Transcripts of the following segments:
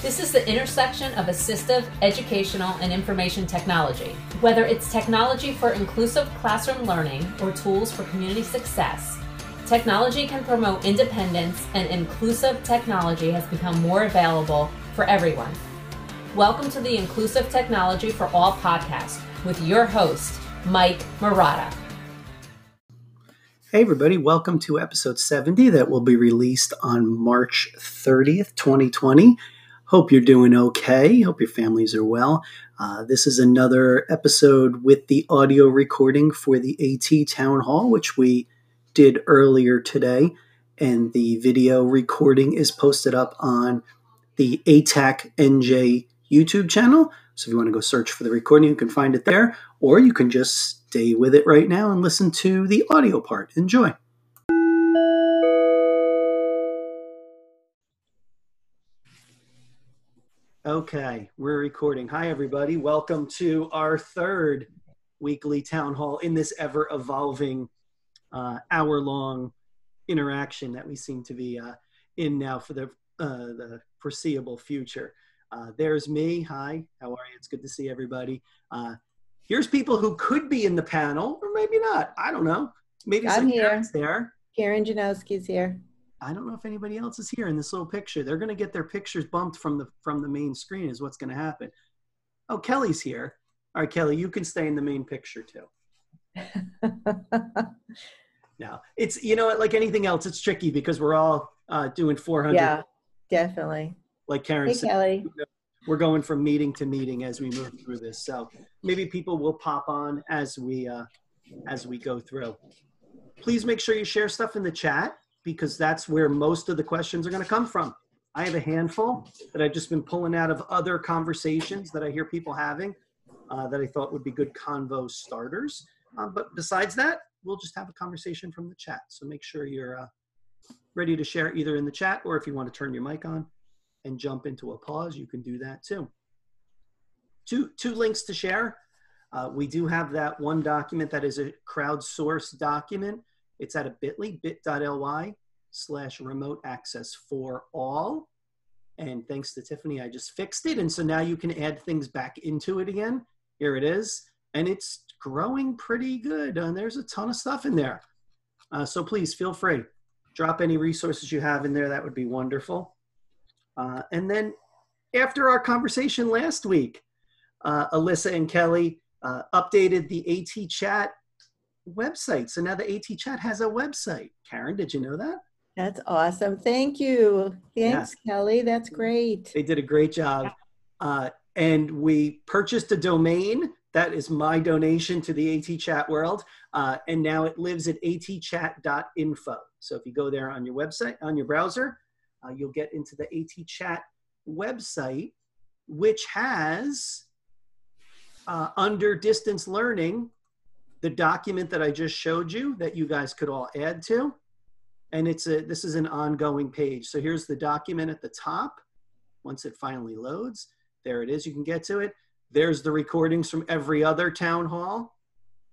This is the intersection of assistive, educational, and information technology. Whether it's technology for inclusive classroom learning or tools for community success, technology can promote independence and inclusive technology has become more available for everyone. Welcome to the Inclusive Technology for All podcast with your host, Mike Marotta. Hey, everybody, welcome to episode 70 that will be released on March 30th, 2020. Hope you're doing okay. Hope your families are well. Uh, this is another episode with the audio recording for the AT Town Hall, which we did earlier today. And the video recording is posted up on the ATAC NJ YouTube channel. So if you want to go search for the recording, you can find it there, or you can just stay with it right now and listen to the audio part. Enjoy. Okay, we're recording. Hi, everybody. Welcome to our third weekly town hall in this ever evolving uh, hour long interaction that we seem to be uh, in now for the, uh, the foreseeable future. Uh, there's me. Hi, how are you? It's good to see everybody. Uh, here's people who could be in the panel, or maybe not. I don't know. Maybe I'm some here. there. Karen Janowski's here. I don't know if anybody else is here in this little picture. They're going to get their pictures bumped from the from the main screen. Is what's going to happen. Oh, Kelly's here. All right, Kelly, you can stay in the main picture too. Now it's you know like anything else, it's tricky because we're all uh, doing 400. yeah, definitely. Like Karen Hey, said, Kelly. we're going from meeting to meeting as we move through this. So maybe people will pop on as we uh, as we go through. Please make sure you share stuff in the chat because that's where most of the questions are going to come from. I have a handful that I've just been pulling out of other conversations that I hear people having uh, that I thought would be good convo starters. Uh, but besides that, we'll just have a conversation from the chat. So make sure you're uh, ready to share either in the chat or if you want to turn your mic on and jump into a pause, you can do that too. Two, two links to share. Uh, we do have that one document that is a crowdsourced document. It's at a bit.ly, bit.ly slash remote access for all. And thanks to Tiffany, I just fixed it. And so now you can add things back into it again. Here it is. And it's growing pretty good. And there's a ton of stuff in there. Uh, so please feel free. Drop any resources you have in there. That would be wonderful. Uh, and then after our conversation last week, uh, Alyssa and Kelly uh, updated the AT Chat website. So now the AT Chat has a website. Karen, did you know that? That's awesome. Thank you. Thanks, Kelly. That's great. They did a great job. Uh, and we purchased a domain. That is my donation to the AT Chat world. Uh, and now it lives at atchat.info. So if you go there on your website, on your browser, uh, you'll get into the AT Chat website, which has uh, under distance learning the document that I just showed you that you guys could all add to. And it's a this is an ongoing page. So here's the document at the top. Once it finally loads, there it is. You can get to it. There's the recordings from every other town hall.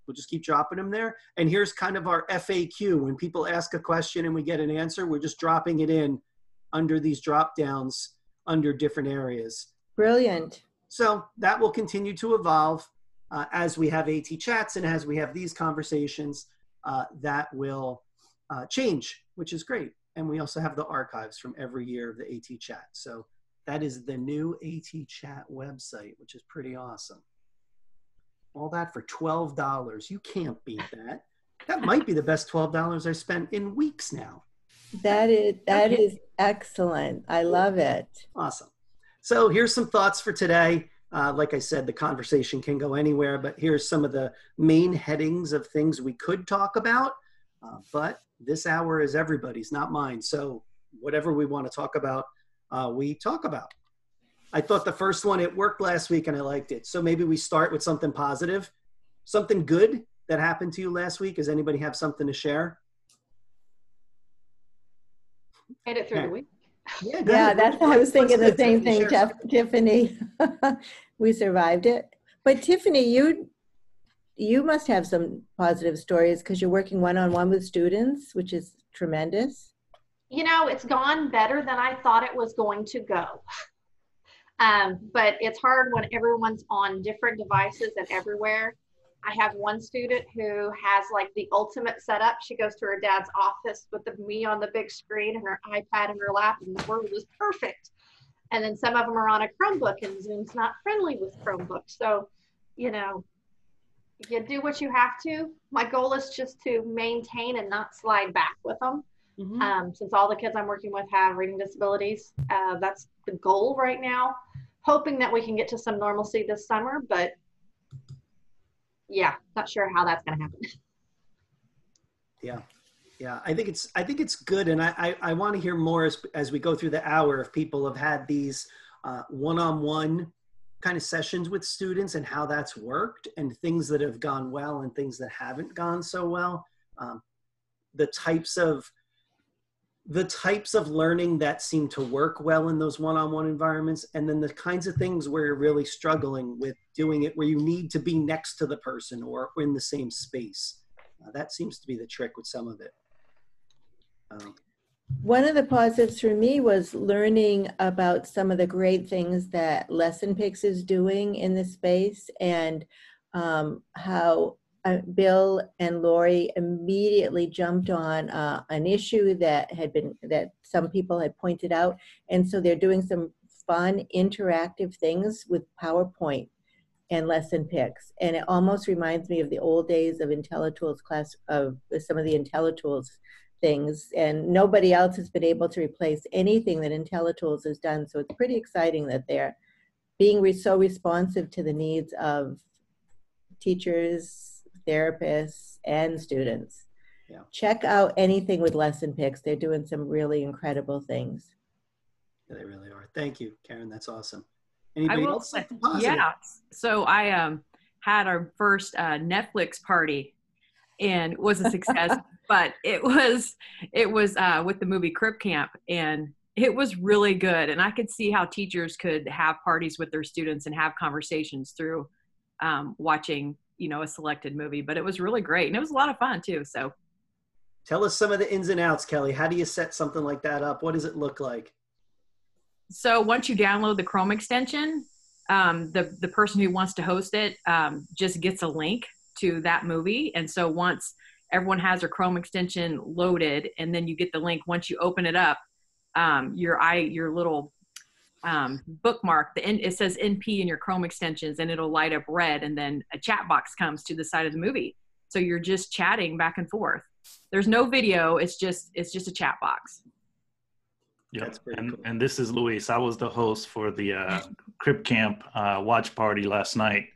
We'll just keep dropping them there. And here's kind of our FAQ. When people ask a question and we get an answer, we're just dropping it in under these drop downs under different areas. Brilliant. So that will continue to evolve uh, as we have AT chats and as we have these conversations. Uh, that will uh, change, which is great. And we also have the archives from every year of the AT chat. So that is the new AT chat website, which is pretty awesome. All that for $12. You can't beat that. That might be the best $12 I spent in weeks now. That is that is excellent. I love it. Awesome. So here's some thoughts for today. Uh, like I said, the conversation can go anywhere, but here's some of the main headings of things we could talk about. Uh, but this hour is everybody's, not mine. So whatever we want to talk about, uh, we talk about. I thought the first one, it worked last week and I liked it. So maybe we start with something positive, something good that happened to you last week. Does anybody have something to share? Made it through Yeah. the week. Yeah, Yeah, that's I was thinking the same thing, share Jeff, Tiffany. we survived it. But Tiffany, you you must have some positive stories because you're working one on one with students, which is tremendous. You know, it's gone better than I thought it was going to go. Um, but it's hard when everyone's on different devices and everywhere. I have one student who has like the ultimate setup. She goes to her dad's office with the, me on the big screen and her iPad in her lap, and the world is perfect. And then some of them are on a Chromebook, and Zoom's not friendly with Chromebooks. So, you know, you do what you have to. My goal is just to maintain and not slide back with them. Mm-hmm. Um, since all the kids I'm working with have reading disabilities, uh, that's the goal right now. Hoping that we can get to some normalcy this summer, but yeah, not sure how that's going to happen. Yeah, yeah, I think it's I think it's good, and I I, I want to hear more as as we go through the hour if people have had these uh, one-on-one kind of sessions with students and how that's worked and things that have gone well and things that haven't gone so well. Um, the types of the types of learning that seem to work well in those one-on-one environments and then the kinds of things where you're really struggling with doing it where you need to be next to the person or in the same space uh, that seems to be the trick with some of it um, one of the positives for me was learning about some of the great things that LessonPix is doing in the space and um, how uh, Bill and Lori immediately jumped on uh, an issue that had been that some people had pointed out, and so they're doing some fun interactive things with PowerPoint and LessonPix, and it almost reminds me of the old days of IntelliTools class of some of the IntelliTools things, and nobody else has been able to replace anything that IntelliTools has done. So it's pretty exciting that they're being re- so responsive to the needs of teachers therapists, and students. Yeah. Check out anything with LessonPix. They're doing some really incredible things. Yeah, they really are. Thank you, Karen. That's awesome. Anybody else? Say, yeah. So I um, had our first uh, Netflix party and was a success. but it was it was uh, with the movie Crip Camp, and it was really good. And I could see how teachers could have parties with their students and have conversations through um, watching you know a selected movie but it was really great and it was a lot of fun too so tell us some of the ins and outs kelly how do you set something like that up what does it look like so once you download the chrome extension um, the the person who wants to host it um, just gets a link to that movie. And so once everyone has their chrome extension loaded and then you get the link once you open it up um, your i your little um, bookmark the N, it says np in your chrome extensions and it'll light up red and then a chat box comes to the side of the movie. So you're just chatting back and forth. There's no video. It's just it's just a chat box. Yeah and, cool. and this is luis. I was the host for the uh, crip camp uh, watch party last night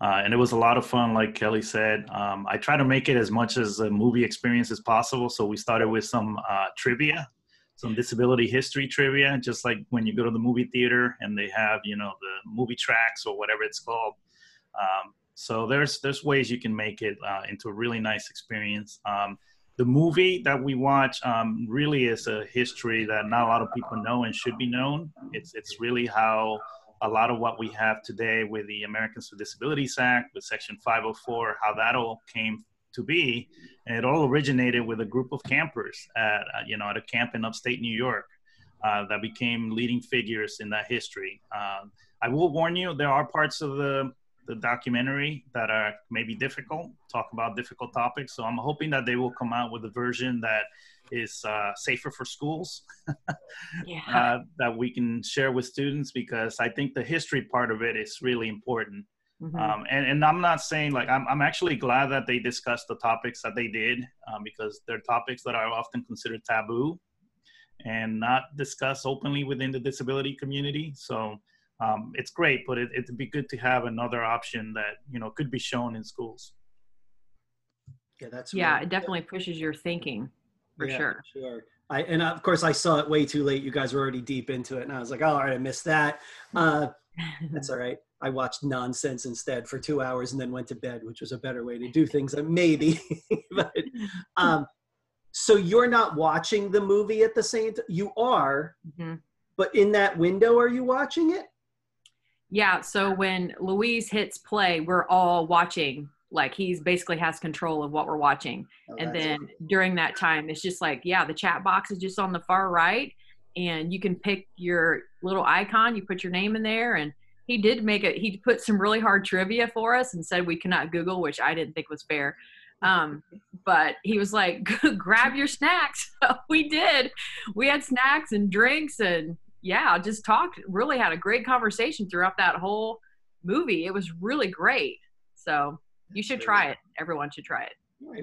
uh, and it was a lot of fun like kelly said um, i try to make it as much as a movie experience as possible so we started with some uh, trivia some disability history trivia, just like when you go to the movie theater and they have, you know, the movie tracks or whatever it's called. Um, so there's there's ways you can make it uh, into a really nice experience. Um, the movie that we watch um, really is a history that not a lot of people know and should be known. It's it's really how a lot of what we have today with the Americans with Disabilities Act, with Section 504, how that all came to be. And it all originated with a group of campers at, uh, you know, at a camp in upstate New York uh, that became leading figures in that history. Um, I will warn you, there are parts of the, the documentary that are maybe difficult, talk about difficult topics. So I'm hoping that they will come out with a version that is uh, safer for schools yeah. uh, that we can share with students because I think the history part of it is really important. Mm-hmm. Um, and, and I'm not saying like I'm, I'm actually glad that they discussed the topics that they did um, because they're topics that are often considered taboo and not discussed openly within the disability community. So um, it's great, but it, it'd be good to have another option that you know could be shown in schools. Yeah, that's yeah. Right. It definitely pushes your thinking for yeah, sure. Sure. I and of course I saw it way too late. You guys were already deep into it, and I was like, oh, all right, I missed that. Uh, that's all right. I watched nonsense instead for two hours and then went to bed, which was a better way to do things, maybe. but um, so you're not watching the movie at the same time. You are, mm-hmm. but in that window, are you watching it? Yeah. So when Luis hits play, we're all watching. Like he's basically has control of what we're watching. Oh, and then during that time, it's just like, yeah, the chat box is just on the far right and you can pick your little icon. You put your name in there, and he did make it. He put some really hard trivia for us and said we cannot Google, which I didn't think was fair. Um, but he was like, grab your snacks. So we did. We had snacks and drinks and yeah, just talked, really had a great conversation throughout that whole movie. It was really great. So you should try it. Everyone should try it.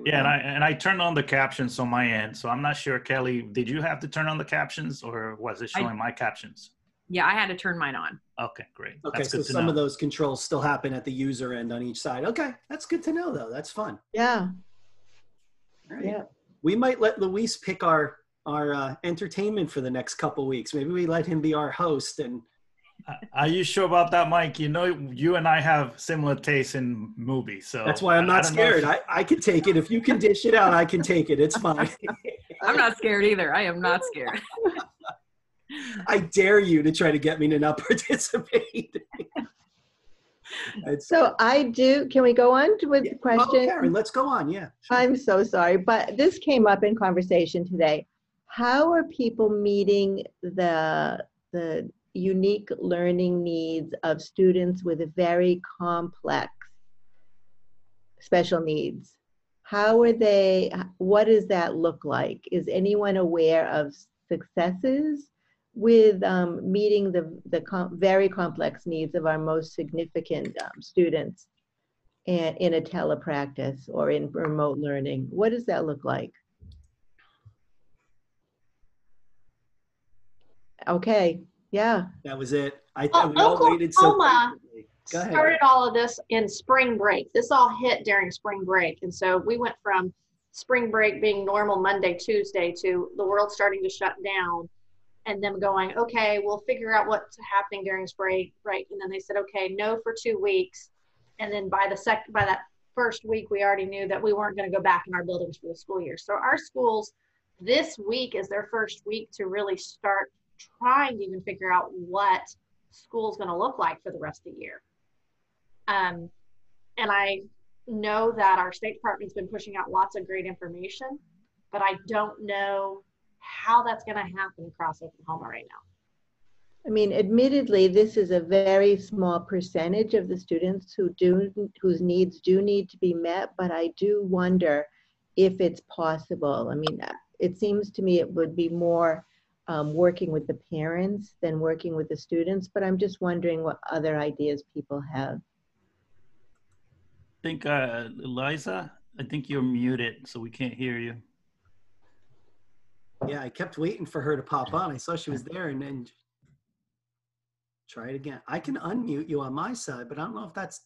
Yeah, and I and I turned on the captions on my end, so I'm not sure, Kelly. Did you have to turn on the captions, or was it showing I, my captions? Yeah, I had to turn mine on. Okay, great. Okay, that's so some know. of those controls still happen at the user end on each side. Okay, that's good to know, though. That's fun. Yeah. Right. Yeah. We might let Luis pick our our uh, entertainment for the next couple weeks. Maybe we let him be our host and. Are you sure about that, Mike? You know, you and I have similar tastes in movies, so that's why I'm not I scared. If... I, I can take it if you can dish it out. I can take it. It's fine. I'm not scared either. I am not scared. I dare you to try to get me to not participate. so I do. Can we go on with yeah. the question? Oh, Karen, let's go on. Yeah. Sure. I'm so sorry, but this came up in conversation today. How are people meeting the the unique learning needs of students with very complex special needs? How are they? What does that look like? Is anyone aware of successes with um, meeting the, the com very complex needs of our most significant um, students in, in a telepractice or in remote learning. What does that look like? Okay, yeah. That was it. I uh, thought we all waited so Go ahead. started all of this in spring break. This all hit during spring break. And so we went from spring break being normal Monday, Tuesday to the world starting to shut down and them going, okay, we'll figure out what's happening during spring break. And then they said, okay, no for two weeks. And then by the second, by that first week, we already knew that we weren't going to go back in our buildings for the school year. So our schools this week is their first week to really start trying to even figure out what school's going to look like for the rest of the year. Um, and I know that our State Department's been pushing out lots of great information, but I don't know how that's going to happen across Oklahoma right now. I mean, admittedly, this is a very small percentage of the students who do whose needs do need to be met, but I do wonder if it's possible. I mean, it seems to me it would be more um, working with the parents than working with the students, but I'm just wondering what other ideas people have. I think, uh, Eliza, I think you're muted, so we can't hear you. Yeah, I kept waiting for her to pop on. I saw she was there and then try it again. I can unmute you on my side, but I don't know if that's.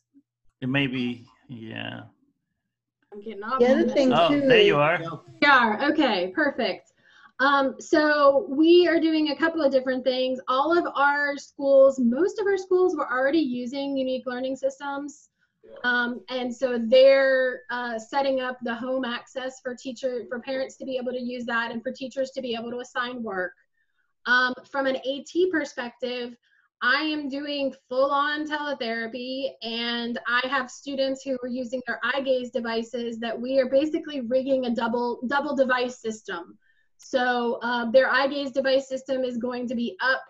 It may be, yeah. I'm getting off. The other thing oh, too. there you are. Yeah. Okay. Perfect. Um, so we are doing a couple of different things. All of our schools, most of our schools were already using unique learning systems. Um, and so they're uh, setting up the home access for teacher, for parents to be able to use that and for teachers to be able to assign work. Um, from an AT perspective, I am doing full on teletherapy and I have students who are using their eye gaze devices that we are basically rigging a double, double device system. So uh, their eye gaze device system is going to be up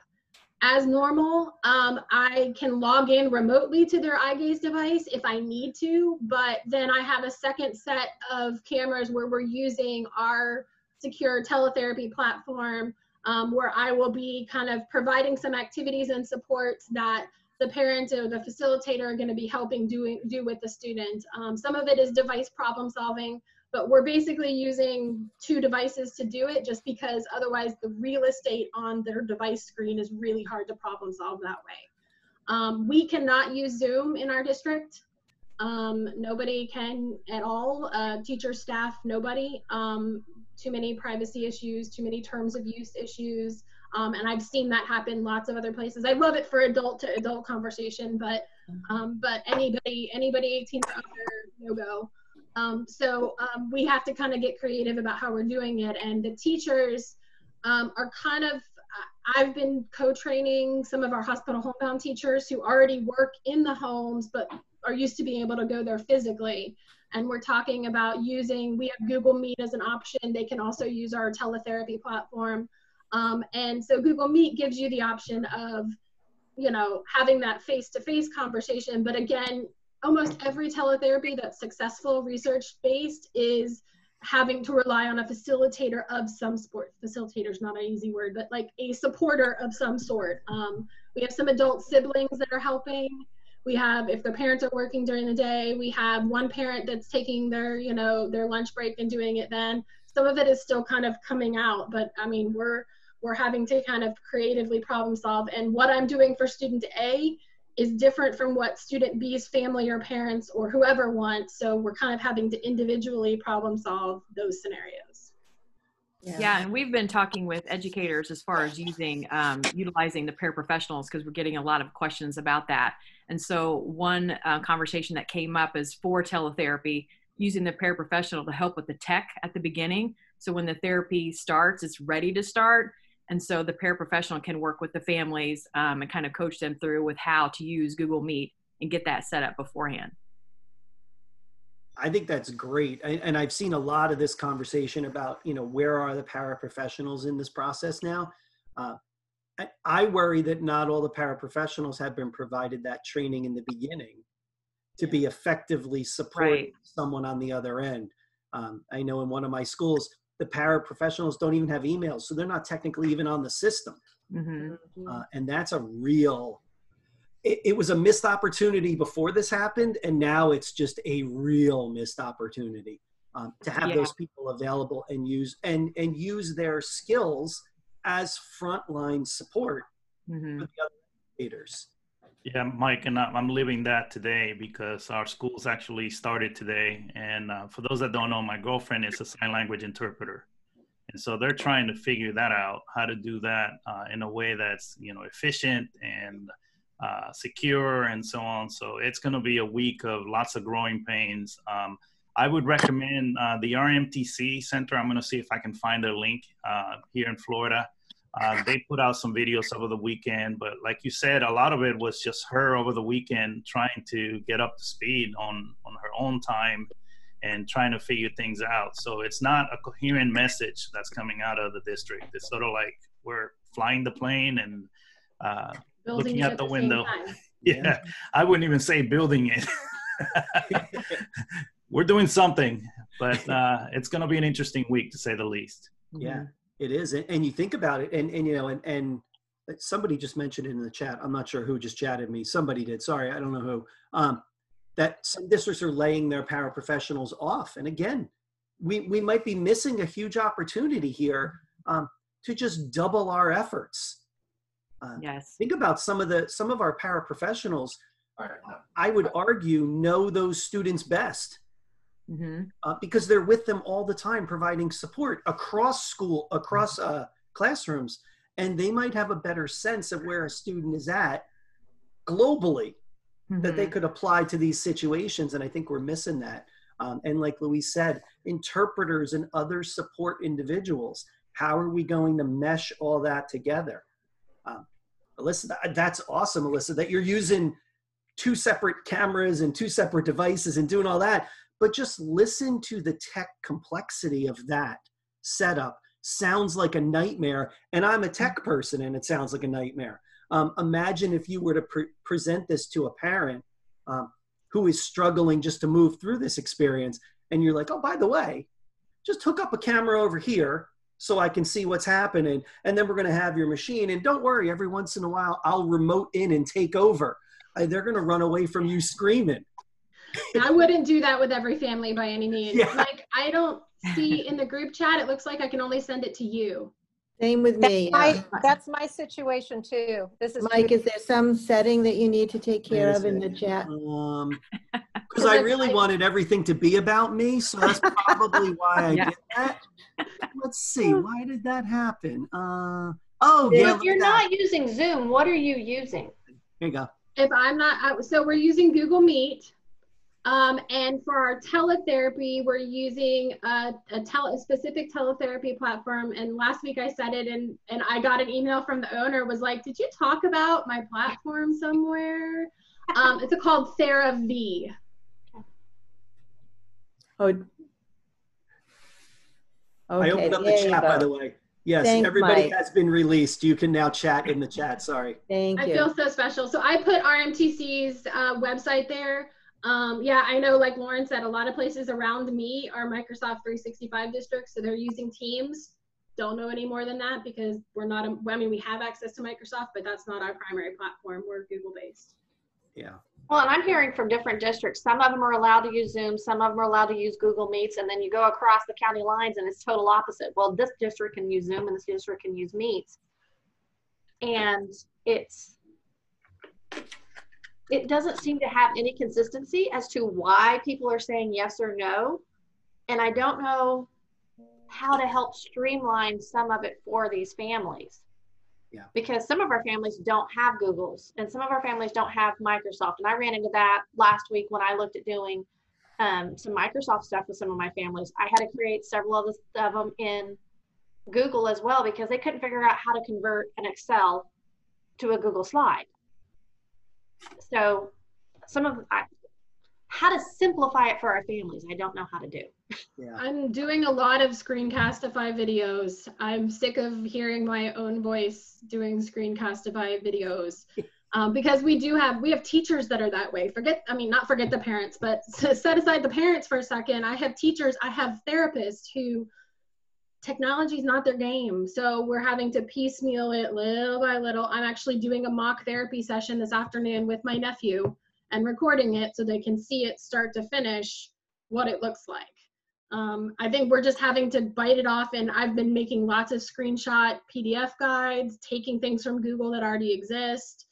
as normal. Um, I can log in remotely to their eye gaze device if I need to, but then I have a second set of cameras where we're using our secure teletherapy platform um, where I will be kind of providing some activities and supports that the parent or the facilitator are going to be helping doing do with the student. Um, some of it is device problem solving but we're basically using two devices to do it just because otherwise the real estate on their device screen is really hard to problem solve that way. Um, we cannot use Zoom in our district. Um, nobody can at all, uh, teacher, staff, nobody. Um, too many privacy issues, too many terms of use issues. Um, and I've seen that happen lots of other places. I love it for adult to adult conversation, but um, but anybody anybody 18 or under, no go. Um, so um, we have to kind of get creative about how we're doing it. And the teachers um, are kind of, I've been co-training some of our hospital homebound teachers who already work in the homes, but are used to being able to go there physically. And we're talking about using, we have Google Meet as an option. They can also use our teletherapy platform. Um, and so Google Meet gives you the option of, you know, having that face-to-face conversation. But again, almost every teletherapy that's successful, research-based, is having to rely on a facilitator of some sort. Facilitator is not an easy word, but like a supporter of some sort. Um, we have some adult siblings that are helping. We have, if the parents are working during the day, we have one parent that's taking their, you know, their lunch break and doing it then. Some of it is still kind of coming out, but I mean, we're we're having to kind of creatively problem solve. And what I'm doing for student A is different from what student B's family or parents or whoever wants. So we're kind of having to individually problem solve those scenarios. Yeah. yeah, and we've been talking with educators as far as using um, utilizing the paraprofessionals because we're getting a lot of questions about that. And so one uh, conversation that came up is for teletherapy using the paraprofessional to help with the tech at the beginning. So when the therapy starts, it's ready to start and so the paraprofessional can work with the families um, and kind of coach them through with how to use Google Meet and get that set up beforehand. I think that's great. And I've seen a lot of this conversation about, you know, where are the paraprofessionals in this process now? Uh, I worry that not all the paraprofessionals have been provided that training in the beginning to be effectively supporting right. someone on the other end. Um, I know in one of my schools, the paraprofessionals don't even have emails, so they're not technically even on the system. Mm-hmm. Uh, and that's a real. It, it, was a missed opportunity before this happened, and now it's just a real missed opportunity um, to have yeah. those people available and use and and use their skills as frontline support mm-hmm. for the other educators. Yeah, Mike, and I'm living that today because our schools actually started today. And uh, for those that don't know, my girlfriend is a sign language interpreter, and so they're trying to figure that out, how to do that uh, in a way that's you know efficient and uh, secure and so on. So it's going to be a week of lots of growing pains. Um, I would recommend uh, the RMTC Center. I'm going to see if I can find a link uh, here in Florida. Uh, they put out some videos over the weekend, but like you said, a lot of it was just her over the weekend trying to get up to speed on on her own time and trying to figure things out. So it's not a coherent message that's coming out of the district. It's sort of like we're flying the plane and uh, looking out the, the window. yeah, I wouldn't even say building it. we're doing something, but uh, it's going to be an interesting week to say the least. Yeah. It is, and, you think about it, and and you know, and and somebody just mentioned it in the chat. I'm not sure who just chatted me. Somebody did. Sorry, I don't know who. Um, that some districts are laying their paraprofessionals off, and again, we we might be missing a huge opportunity here um, to just double our efforts. Uh, yes. Think about some of the some of our paraprofessionals. I would argue know those students best mm-hmm. uh, because they're with them all the time, providing support across school, across uh, classrooms, and they might have a better sense of where a student is at globally mm-hmm. that they mm-hmm. could apply to these situations. And I think we're missing that. Um, and like Luis said, interpreters and other support individuals. How are we going to mesh all that together? Um, Alyssa, that's awesome, Alyssa, that you're using two separate cameras and two separate devices and doing all that but just listen to the tech complexity of that setup. Sounds like a nightmare and i'm a tech person and it sounds like a nightmare. Um, imagine if you were to pre- present this to a parent um, who is struggling just to move through this experience and you're like oh by the way just hook up a camera over here so i can see what's happening and then we're going to have your machine and don't worry every once in a while i'll remote in and take over. They're going to run away from you screaming I wouldn't do that with every family by any means. Yeah. Like I don't see in the group chat, it looks like I can only send it to you. Same with me. That's my, that's my situation too. This is Mike. Is there some setting that you need to take care of in the chat? Um, because I really wanted everything to be about me, so that's probably why I yeah. did that. Let's see, why did that happen? Uh, oh, yeah. If you're not using Zoom, what are you using? Here you go. If I'm not, so we're using Google Meet. Um, and for our teletherapy, we're using a, a, tele, a, specific teletherapy platform. And last week I said it, and, and I got an email from the owner was like, "Did you talk about my platform somewhere?" Um, it's called TheraV. Oh. Okay, I opened up the chat, by the way. Yes, Thanks, everybody Mike. has been released. You can now chat in the chat. Sorry. Thank you. I feel so special. So I put RMTC's uh, website there. Um, yeah, I know, like Lauren said, a lot of places around me are Microsoft 365 districts, so they're using Teams. Don't know any more than that because we're not. A, I mean, we have access to Microsoft, but that's not our primary platform. We're Google based. Yeah. Well, and I'm hearing from different districts. Some of them are allowed to use Zoom, some of them are allowed to use Google Meets, and then you go across the county lines and it's total opposite. Well, this district can use Zoom and this district can use Meets. And it's, it doesn't seem to have any consistency as to why people are saying yes or no. And I don't know how to help streamline some of it for these families Yeah. because some of our families don't have Googles and some of our families don't have Microsoft. And I ran into that last week when I looked at doing um, some Microsoft stuff with some of my families. I had to create several of, the, of them in Google as well because they couldn't figure out how to convert an Excel to a Google slide. So some of I, how to simplify it for our families, I don't know how to do. Yeah. I'm doing a lot of Screencastify videos. I'm sick of hearing my own voice doing Screencastify videos. Um, because we do have we have teachers that are that way forget i mean not forget the parents but set aside the parents for a second i have teachers i have therapists who technology is not their game so we're having to piecemeal it little by little i'm actually doing a mock therapy session this afternoon with my nephew and recording it so they can see it start to finish what it looks like um, I think we're just having to bite it off, and I've been making lots of screenshot PDF guides, taking things from Google that already exist.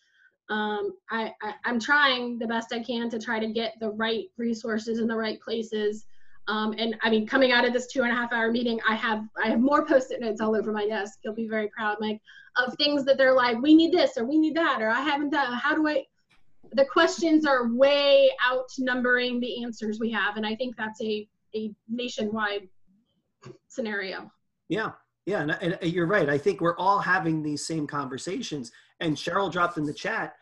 Um, I, I, am trying the best I can to try to get the right resources in the right places. Um, and I mean, coming out of this two and a half hour meeting, I have I have more post-it notes all over my desk. You'll be very proud, Mike, of things that they're like, we need this or we need that or I haven't done. How do I? The questions are way outnumbering the answers we have, and I think that's a a nationwide scenario. Yeah, yeah, and, and, you're right. I think we're all having these same conversations. And Cheryl dropped in the chat: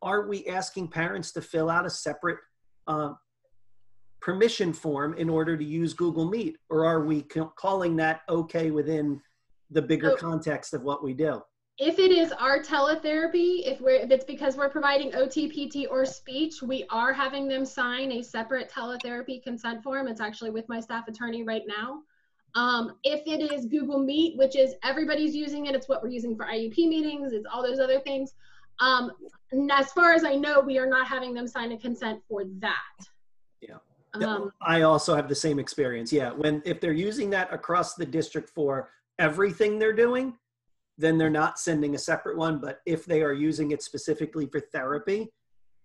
Are we asking parents to fill out a separate uh, permission form in order to use Google Meet, or are we calling that okay within the bigger so, context of what we do? if it is our teletherapy, if we're if it's because we're providing OTPT or speech, we are having them sign a separate teletherapy consent form. It's actually with my staff attorney right now. Um, if it is Google Meet, which is everybody's using it, it's what we're using for IEP meetings, it's all those other things. Um, as far as I know, we are not having them sign a consent for that. Um, I also have the same experience. Yeah. When if they're using that across the district for everything they're doing, then they're not sending a separate one. But if they are using it specifically for therapy,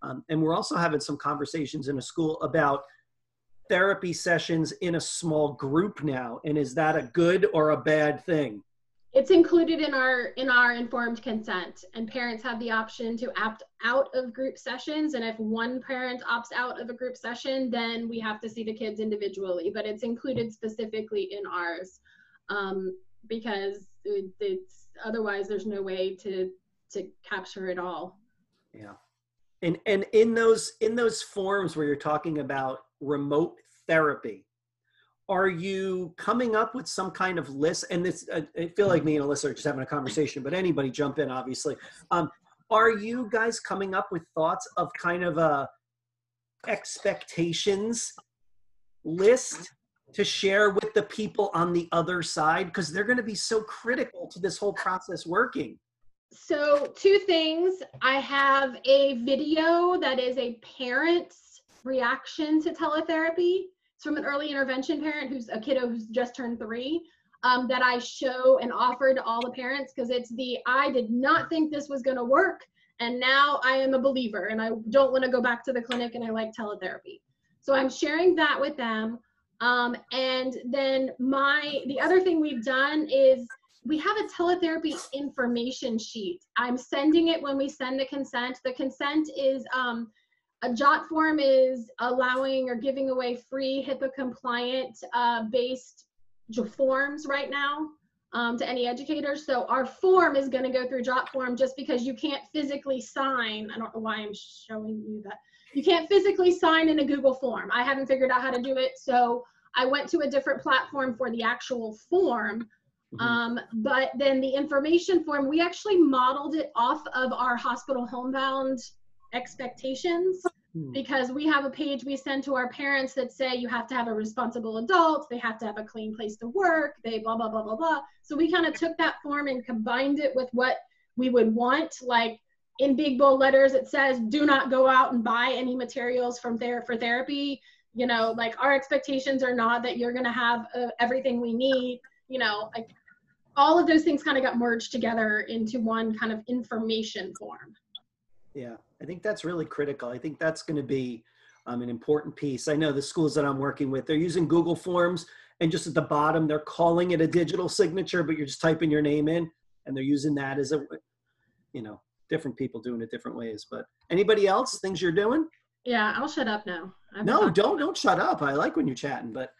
um, and we're also having some conversations in a school about therapy sessions in a small group now. And is that a good or a bad thing? It's included in our in our informed consent, and parents have the option to opt out of group sessions. And if one parent opts out of a group session, then we have to see the kids individually. But it's included specifically in ours um, because it, it's otherwise there's no way to to capture it all yeah and and in those in those forms where you're talking about remote therapy are you coming up with some kind of list? And this i feel like me and alyssa are just having a conversation but anybody jump in obviously. Um, are you guys coming up with thoughts of kind of a expectations list to share with the people on the other side? Because they're going to be so critical to this whole process working. So two things. I have a video that is a parent's reaction to teletherapy it's from an early intervention parent who's a kiddo who's just turned three um, that i show and offer to all the parents because it's the i did not think this was going to work and now i am a believer and i don't want to go back to the clinic and i like teletherapy so i'm sharing that with them um, and then my the other thing we've done is we have a teletherapy information sheet. I'm sending it when we send the consent. The consent is um, a JotForm is allowing or giving away free HIPAA compliant uh, based forms right now um, to any educators. So our form is going to go through JotForm just because you can't physically sign. I don't know why I'm showing you that you can't physically sign in a Google form. I haven't figured out how to do it. So I went to a different platform for the actual form. Mm-hmm. Um, but then the information form, we actually modeled it off of our hospital homebound expectations hmm. because we have a page we send to our parents that say you have to have a responsible adult, they have to have a clean place to work, they blah, blah, blah, blah, blah. So we kind of took that form and combined it with what we would want. Like in big bold letters, it says, do not go out and buy any materials from there for therapy. You know, like our expectations are not that you're going to have uh, everything we need. You know, like all of those things kind of got merged together into one kind of information form. Yeah, I think that's really critical. I think that's going to be um, an important piece. I know the schools that I'm working with, they're using Google Forms, and just at the bottom, they're calling it a digital signature, but you're just typing your name in, and they're using that as a, you know, different people doing it different ways. But anybody else, things you're doing? Yeah, I'll shut up now. I'm no, don't don't shut up. I like when you're chatting, but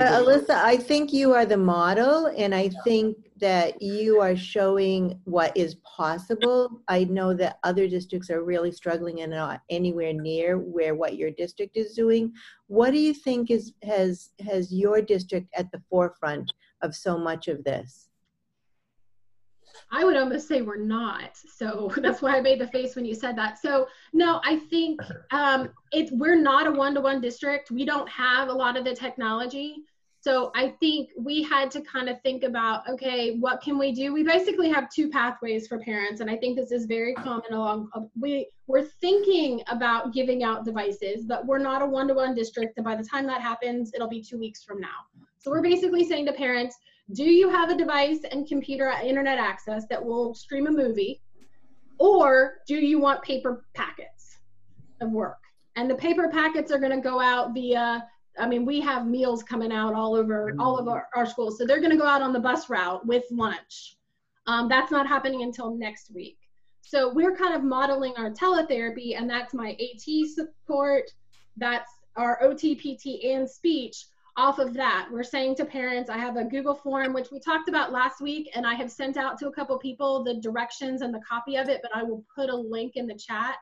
uh, Alyssa, I think you are the model, and I think that you are showing what is possible. I know that other districts are really struggling and not anywhere near where what your district is doing. What do you think is has has your district at the forefront of so much of this? I would almost say we're not. So that's why I made the face when you said that. So no, I think um, it, we're not a one-to-one district. We don't have a lot of the technology. So I think we had to kind of think about, okay, what can we do? We basically have two pathways for parents, and I think this is very common along. We we're thinking about giving out devices, but we're not a one-to-one district, and by the time that happens, it'll be two weeks from now. So we're basically saying to parents, do you have a device and computer internet access that will stream a movie? Or do you want paper packets of work? And the paper packets are going to go out via, I mean, we have meals coming out all over all of our, our schools. So they're going to go out on the bus route with lunch. Um, that's not happening until next week. So we're kind of modeling our teletherapy, and that's my AT support, that's our OT, PT, and speech off of that, we're saying to parents, I have a Google form, which we talked about last week, and I have sent out to a couple people the directions and the copy of it, but I will put a link in the chat.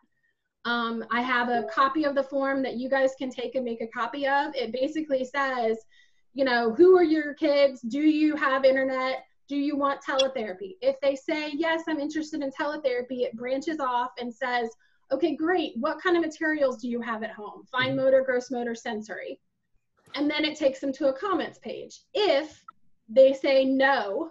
Um, I have a copy of the form that you guys can take and make a copy of. It basically says, you know, who are your kids? Do you have internet? Do you want teletherapy? If they say, yes, I'm interested in teletherapy, it branches off and says, okay, great. What kind of materials do you have at home? Fine mm-hmm. motor, gross motor, sensory and then it takes them to a comments page. If they say no,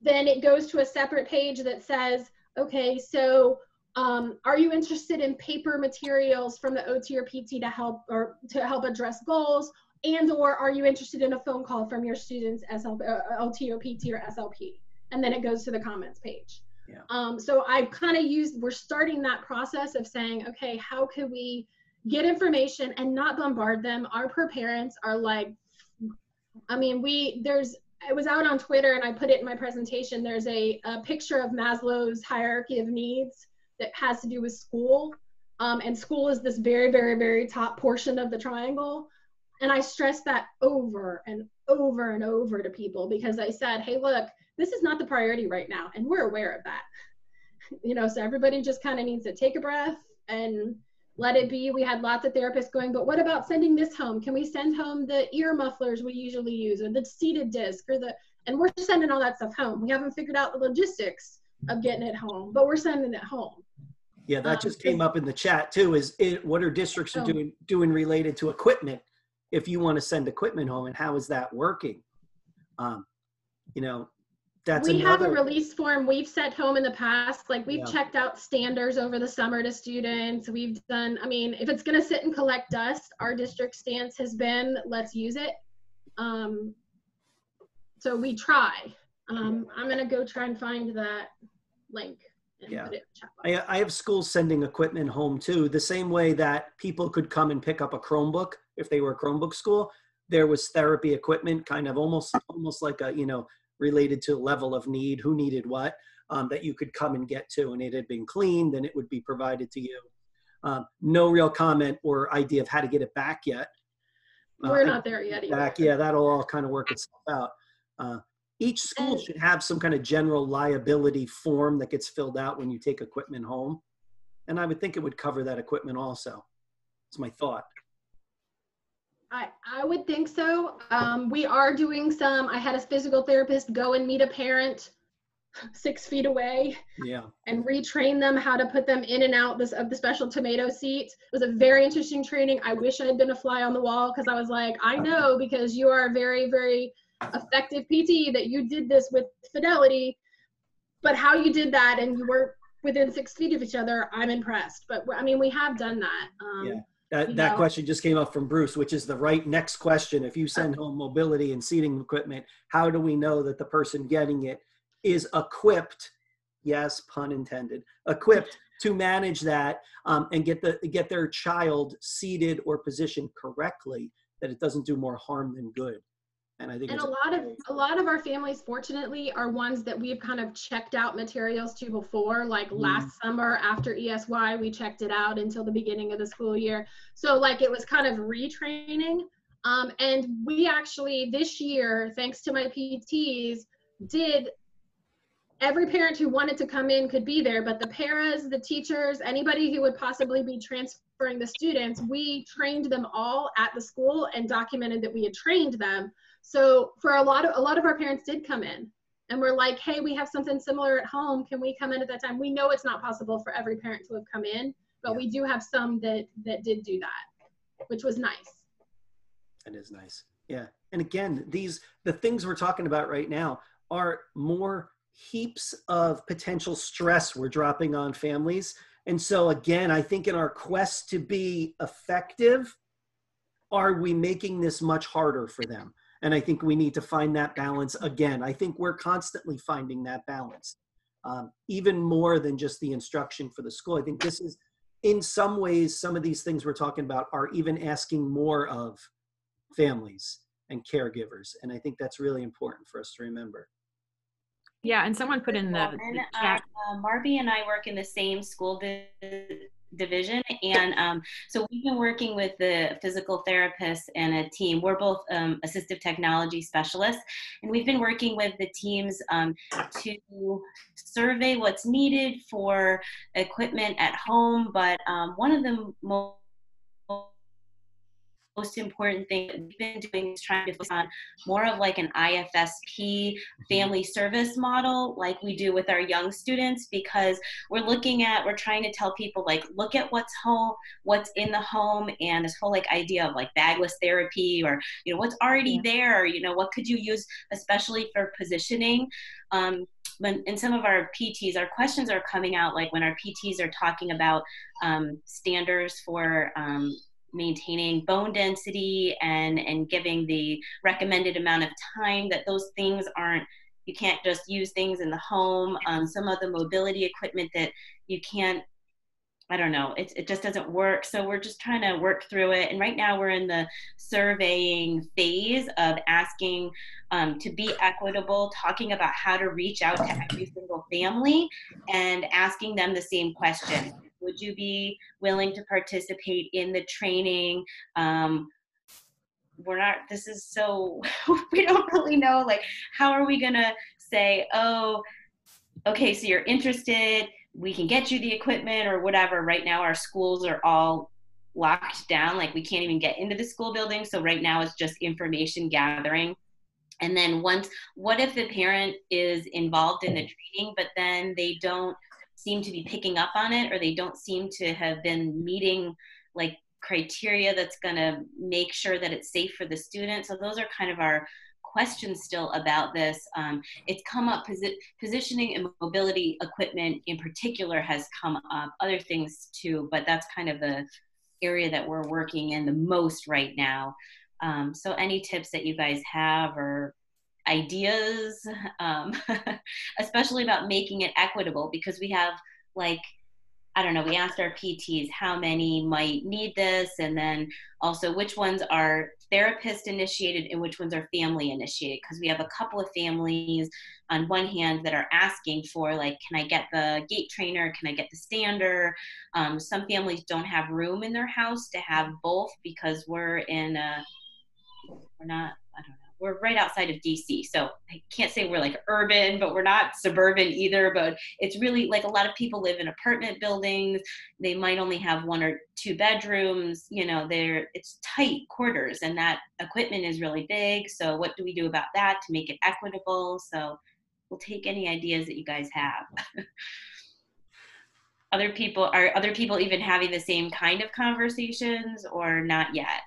then it goes to a separate page that says, okay, so um, are you interested in paper materials from the OT or PT to help or to help address goals? And or are you interested in a phone call from your students SL, uh, OT or PT or SLP? And then it goes to the comments page. Yeah. Um, so I've kind of used, we're starting that process of saying, okay, how could we get information and not bombard them. Our per parents are like, I mean, we, there's, I was out on Twitter and I put it in my presentation. There's a, a picture of Maslow's hierarchy of needs that has to do with school. Um, and school is this very, very, very top portion of the triangle. And I stress that over and over and over to people because I said, hey, look, this is not the priority right now. And we're aware of that. You know, so everybody just kind of needs to take a breath and let it be. We had lots of therapists going, but what about sending this home? Can we send home the ear mufflers we usually use or the seated disc or the, and we're sending all that stuff home. We haven't figured out the logistics of getting it home, but we're sending it home. Yeah, that um, just came up in the chat too. Is it, what are districts are doing doing related to equipment? If you want to send equipment home, and how is that working? Um, you know, that's we another... have a release form we've sent home in the past like we've yeah. checked out standards over the summer to students. We've done i mean if it's going to sit and collect dust our district stance has been let's use it. Um, so we try. Um, i'm going to go try and find that link yeah. I, I have schools sending equipment home too the same way that people could come and pick up a chromebook if they were a chromebook school. There was therapy equipment kind of almost almost like a you know related to level of need, who needed what, um, that you could come and get to, and it had been cleaned, then it would be provided to you. Um, no real comment or idea of how to get it back yet. Uh, We're not there yet. Back, yeah, that'll all kind of work itself out. Uh, each school should have some kind of general liability form that gets filled out when you take equipment home. And I would think it would cover that equipment also. It's my thought. I, I would think so. Um, we are doing some. I had a physical therapist go and meet a parent six feet away Yeah. and retrain them how to put them in and out this, of the special tomato seat. It was a very interesting training. I wish I had been a fly on the wall because I was like, I know because you are a very, very effective PT that you did this with fidelity. But how you did that and you weren't within six feet of each other, I'm impressed. But I mean, we have done that. Um, Yeah. That, that know. question just came up from Bruce, which is the right next question. If you send home mobility and seating equipment, how do we know that the person getting it is equipped? Yes, pun intended. Equipped to manage that um, and get the get their child seated or positioned correctly, that it doesn't do more harm than good. And I think and a lot of a lot of our families fortunately are ones that we've kind of checked out materials to before like Mm. last summer after esy we checked it out until the beginning of the school year so like it was kind of retraining um, and we actually this year thanks to my pts did every parent who wanted to come in could be there but the paras the teachers anybody who would possibly be transferring the students we trained them all at the school and documented that we had trained them so for a lot of a lot of our parents did come in and we're like, hey, we have something similar at home. Can we come in at that time? We know it's not possible for every parent to have come in, but we do have some that that did do that, which was nice. That is nice. Yeah. And again, these the things we're talking about right now are more heaps of potential stress we're dropping on families. And so again, I think in our quest to be effective, are we making this much harder for them? And I think we need to find that balance again. I think we're constantly finding that balance, um, even more than just the instruction for the school. I think this is, in some ways, some of these things we're talking about are even asking more of families and caregivers. And I think that's really important for us to remember. Yeah, and someone put in the, the chat. uh, Marby and I work in the same school di- division, and um, so we've been working with the physical therapists and a team. We're both um, assistive technology specialists, and we've been working with the teams um, to survey what's needed for equipment at home. But um, one of the mo- most important thing that we've been doing is trying to focus on more of like an IFSP family service model like we do with our young students because we're looking at we're trying to tell people like look at what's home what's in the home and this whole like idea of like bagless therapy or you know what's already there you know what could you use especially for positioning? Um, when in some of our PTs, our questions are coming out like when our PTs are talking about um, standards for um, maintaining bone density and and giving the recommended amount of time that those things aren't you can't just use things in the home um, some of the mobility equipment that you can't i don't know it, it just doesn't work. So we're just trying to work through it. And right now we're in the surveying phase of asking um, to be equitable talking about how to reach out to every single family and asking them the same question would you be willing to participate in the training? Um, we're not this is so we don't really know like how are we gonna say oh okay so you're interested we can get you the equipment or whatever. Right now our schools are all locked down like we can't even get into the school building so right now it's just information gathering. And then once what if the parent is involved in the training but then they don't seem to be picking up on it or they don't seem to have been meeting like criteria that's going to make sure that it's safe for the student. So those are kind of our questions still about this. Um, it's come up posi- positioning and mobility equipment in particular has come up other things too but that's kind of the area that we're working in the most right now. Um, so any tips that you guys have or ideas, um, especially about making it equitable because we have like, I don't know, we asked our PTs how many might need this, and then also which ones are therapist initiated and which ones are family initiated. Because we have a couple of families on one hand that are asking for, like, can I get the gait trainer? Can I get the stander? Um, some families don't have room in their house to have both because we're in a, we're not, I don't know we're right outside of DC. So I can't say we're like urban, but we're not suburban either. But it's really like a lot of people live in apartment buildings. They might only have one or two bedrooms. You know, they're it's tight quarters, and that equipment is really big. So what do we do about that to make it equitable? So we'll take any ideas that you guys have. other people are other people even having the same kind of conversations or not yet?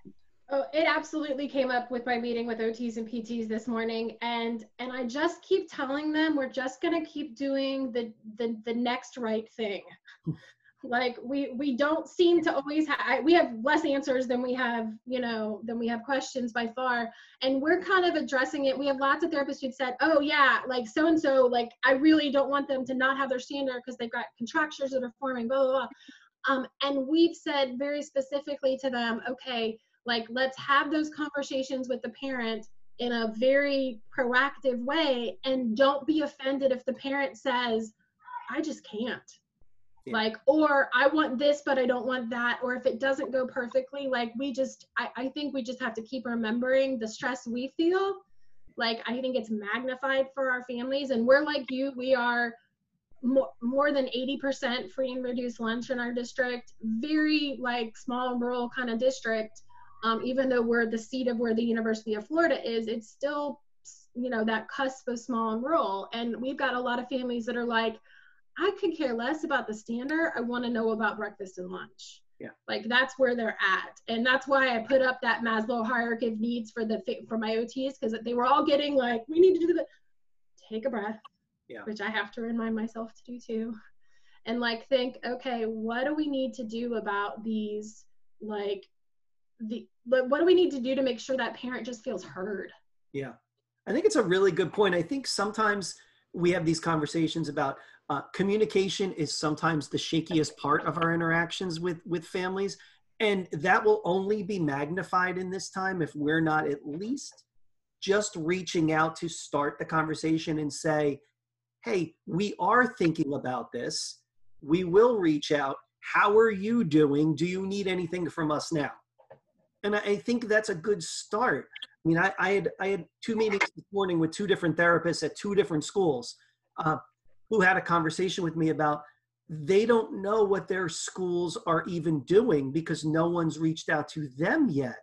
Oh, it absolutely came up with my meeting with OTs and PTs this morning, and and I just keep telling them we're just gonna keep doing the the the next right thing. like we we don't seem to always have we have less answers than we have you know than we have questions by far and we're kind of addressing it we have lots of therapists who've said oh yeah like so and so like i really don't want them to not have their stander because they've got contractures that are forming blah blah blah um, and we've said very specifically to them okay like, let's have those conversations with the parent in a very proactive way and don't be offended if the parent says, I just can't. Yeah. Like, or I want this, but I don't want that. Or if it doesn't go perfectly, like, we just, I, I think we just have to keep remembering the stress we feel. Like, I think it's magnified for our families. And we're like you, we are more, more than 80% free and reduced lunch in our district, very like small rural kind of district um, even though we're the seat of where the University of Florida is, it's still, you know, that cusp of small and rural. And we've got a lot of families that are like, I could care less about the stander. I want to know about breakfast and lunch. Yeah. Like that's where they're at. And that's why I put up that Maslow hierarchy of needs for the for my OTs because they were all getting like, we need to do the take a breath. Yeah. Which I have to remind myself to do too. And like think, okay, what do we need to do about these like the but what do we need to do to make sure that parent just feels heard? Yeah. I think it's a really good point. I think sometimes we have these conversations about uh, communication is sometimes the shakiest part of our interactions with with families and that will only be magnified in this time if we're not at least just reaching out to start the conversation and say hey we are thinking about this. We will reach out. How are you doing? Do you need anything from us now and I think that's a good start. I mean, I, I had I had two meetings this morning with two different therapists at two different schools, uh, who had a conversation with me about they don't know what their schools are even doing because no one's reached out to them yet.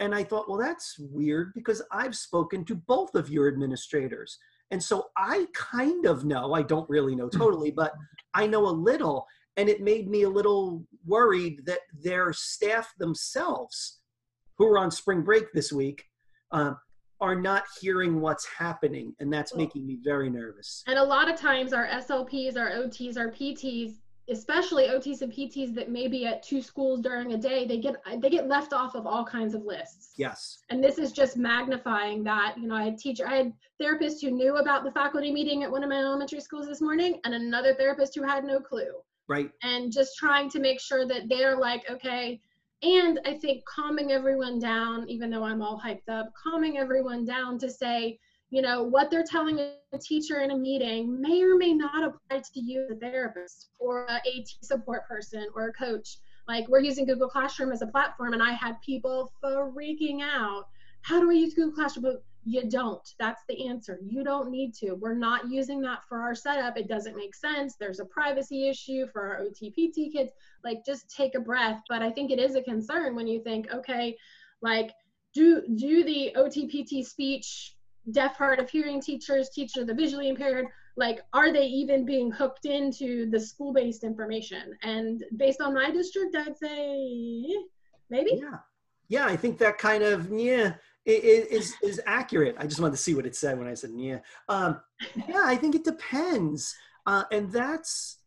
And I thought, well, that's weird because I've spoken to both of your administrators. And so I kind of know, I don't really know totally, but I know a little and it made me a little worried that their staff themselves who are on spring break this week uh, are not hearing what's happening and that's making me very nervous. And a lot of times our slps our ots our pts especially ots and pts that may be at two schools during a day they get they get left off of all kinds of lists. Yes. And this is just magnifying that you know i had teacher i had therapists who knew about the faculty meeting at one of my elementary schools this morning and another therapist who had no clue right. And just trying to make sure that they're like okay and i think calming everyone down even though i'm all hyped up calming everyone down to say you know what they're telling a teacher in a meeting may or may not apply to you the therapist or a AT support person or a coach. Like we're using google classroom as a platform and i had people freaking out. How do we use google classroom you don't. That's the answer. You don't need to. We're not using that for our setup. It doesn't make sense. There's a privacy issue for our OTPT kids. Like, just take a breath. But I think it is a concern when you think, okay, like, do do the OTPT speech deaf hard of hearing teachers teach the visually impaired like are they even being hooked into the school-based information and based on my district i'd say maybe yeah yeah i think that kind of yeah is is accurate. I just wanted to see what it said when I said yeah. Um, yeah, I think it depends, uh, and that's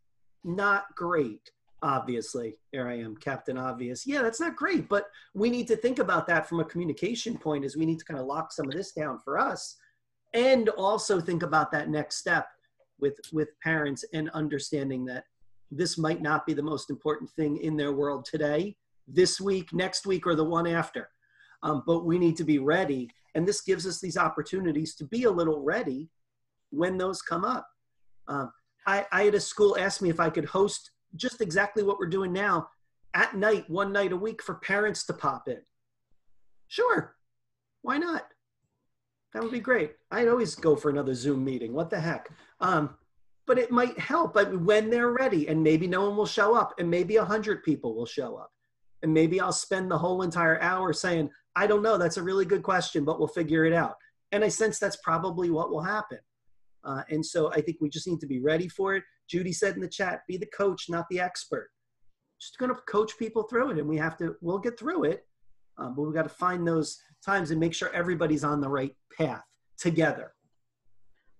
not great. Obviously, here I am, Captain Obvious. Yeah, that's not great, but we need to think about that from a communication point. Is we need to kind of lock some of this down for us, and also think about that next step with with parents and understanding that this might not be the most important thing in their world today, this week, next week, or the one after um, but we need to be ready. And this gives us these opportunities to be a little ready when those come up. Um, I, I had a school ask me if I could host just exactly what we're doing now at night, one night a week for parents to pop in. Sure, why not? That would be great. I'd always go for another Zoom meeting. What the heck? Um, but it might help when they're ready and maybe no one will show up and maybe a hundred people will show up and maybe i'll spend the whole entire hour saying i don't know that's a really good question but we'll figure it out. And i sense that's probably what will happen. Uh, and so i think we just need to be ready for it. Judy said in the chat be the coach not the expert. Just going to coach people through it and we have to we'll get through it um, but we've got to find those times and make sure everybody's on the right path together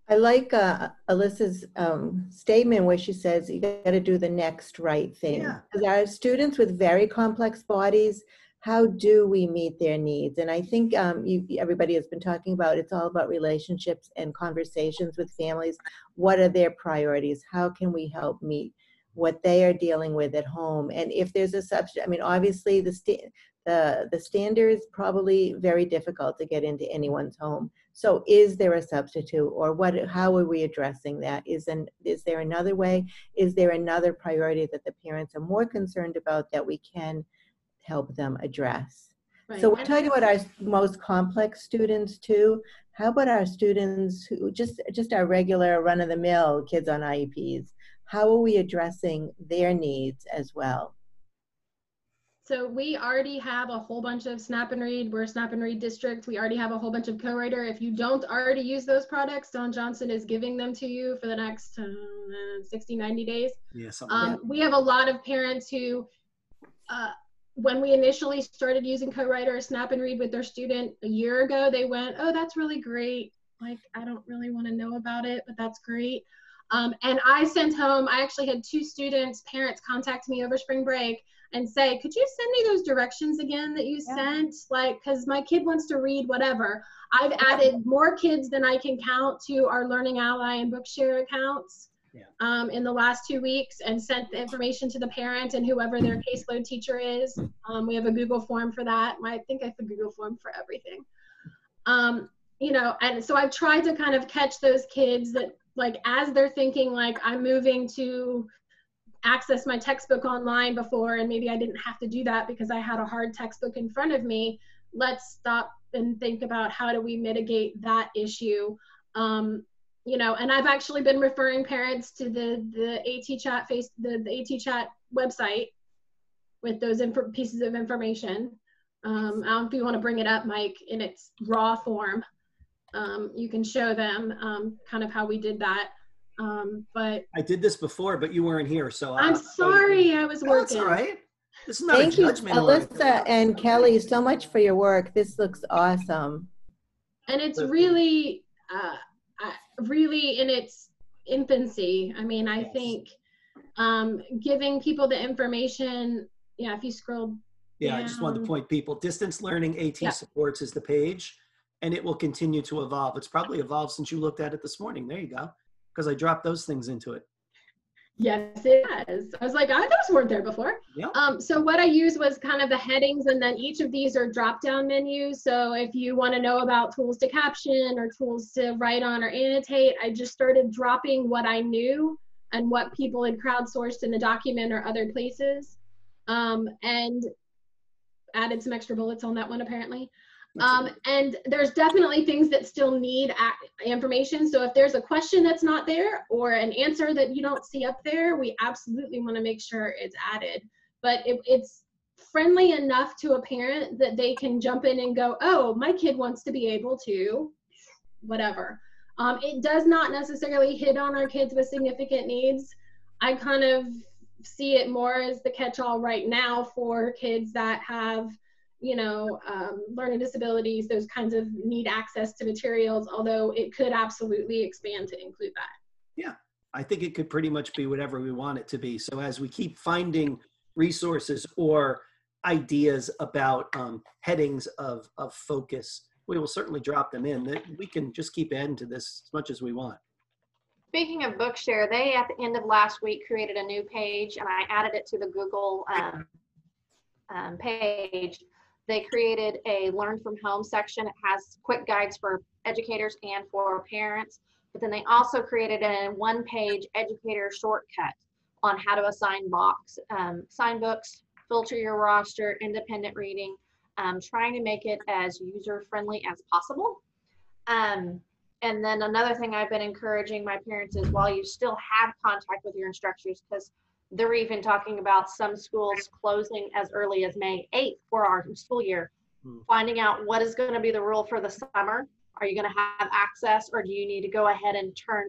I like uh, Alyssa's um, statement where she says you got to do the next right thing. Yeah. Because our students with very complex bodies, how do we meet their needs? And I think um, you, everybody has been talking about it's all about relationships and conversations with families. What are their priorities? How can we help meet what they are dealing with at home? And if there's a substitute, I mean, obviously the st- the the stander is probably very difficult to get into anyone's home. So is there a substitute or what how are we addressing that? Is an is there another way? Is there another priority that the parents are more concerned about that we can help them address? Right. so we're talking about our most complex students too. How about our students who just just our regular run-of-the-mill kids on ieps how are we addressing their needs as well so we already have a whole bunch of Snap and Read. We're a Snap and Read district. We already have a whole bunch of co-writer. If you don't already use those products, Don Johnston is giving them to you for the next uh, 60, 90 days. Yeah, um, we have a lot of parents who, uh, when we initially started using co-writer or Snap and Read with their student a year ago, they went, oh, that's really great. Like, I don't really want to know about it, but that's great. Um, and I sent home, I actually had two students, parents contact me over spring break and say, could you send me those directions again that you yeah. sent? Like, because my kid wants to read whatever. I've added more kids than I can count to our Learning Ally and Bookshare accounts yeah. um, in the last two weeks and sent the information to the parent and whoever their caseload teacher is. Um, we have a Google form for that. I think I have a Google form for everything. Um, you know, and so I've tried to kind of catch those kids that like as they're thinking like I'm moving to access my textbook online before and maybe I didn't have to do that because I had a hard textbook in front of me. Let's stop and think about how do we mitigate that issue. Um, you know, and I've actually been referring parents to the the AT chat face the, the AT chat website with those pieces of information. Um, I don't know if you want to bring it up, Mike, in its raw form. Um, you can show them um, kind of how we did that. Um, but I did this before, but you weren't here, so I'm I, sorry. I, I was working. That's all right. This is not Thank a judgment. you, Alyssa and Kelly, so much for your work. This looks awesome. And it's really, uh, really in its infancy. I mean, I yes. think um, giving people the information. Yeah, if you scroll. Yeah, down. I just wanted to point people. Distance Learning AT yeah. Supports is the page, and it will continue to evolve. It's probably evolved since you looked at it this morning. There you go because I dropped those things into it. Yes, it has. I was like, oh, those weren't there before. Yeah. Um, so what I used was kind of the headings, and then each of these are drop-down menus. So if you want to know about tools to caption or tools to write on or annotate, I just started dropping what I knew and what people had crowdsourced in the document or other places, um, and added some extra bullets on that one apparently. Um, and there's definitely things that still need information. So if there's a question that's not there or an answer that you don't see up there, we absolutely want to make sure it's added. But it, it's friendly enough to a parent that they can jump in and go, oh, my kid wants to be able to, whatever. Um, it does not necessarily hit on our kids with significant needs. I kind of see it more as the catch all right now for kids that have you know, um, learning disabilities, those kinds of need access to materials, although it could absolutely expand to include that. Yeah, I think it could pretty much be whatever we want it to be. So as we keep finding resources or ideas about um, headings of, of focus, we will certainly drop them in. We can just keep adding to this as much as we want. Speaking of Bookshare, they at the end of last week created a new page and I added it to the Google um, um, page they created a learn from home section. It has quick guides for educators and for parents. But then they also created a one page educator shortcut on how to assign box, um, sign books, filter your roster, independent reading, um, trying to make it as user friendly as possible. Um, and then another thing I've been encouraging my parents is while you still have contact with your instructors, because they're even talking about some schools closing as early as May 8th for our school year, hmm. finding out what is going to be the rule for the summer. Are you going to have access or do you need to go ahead and turn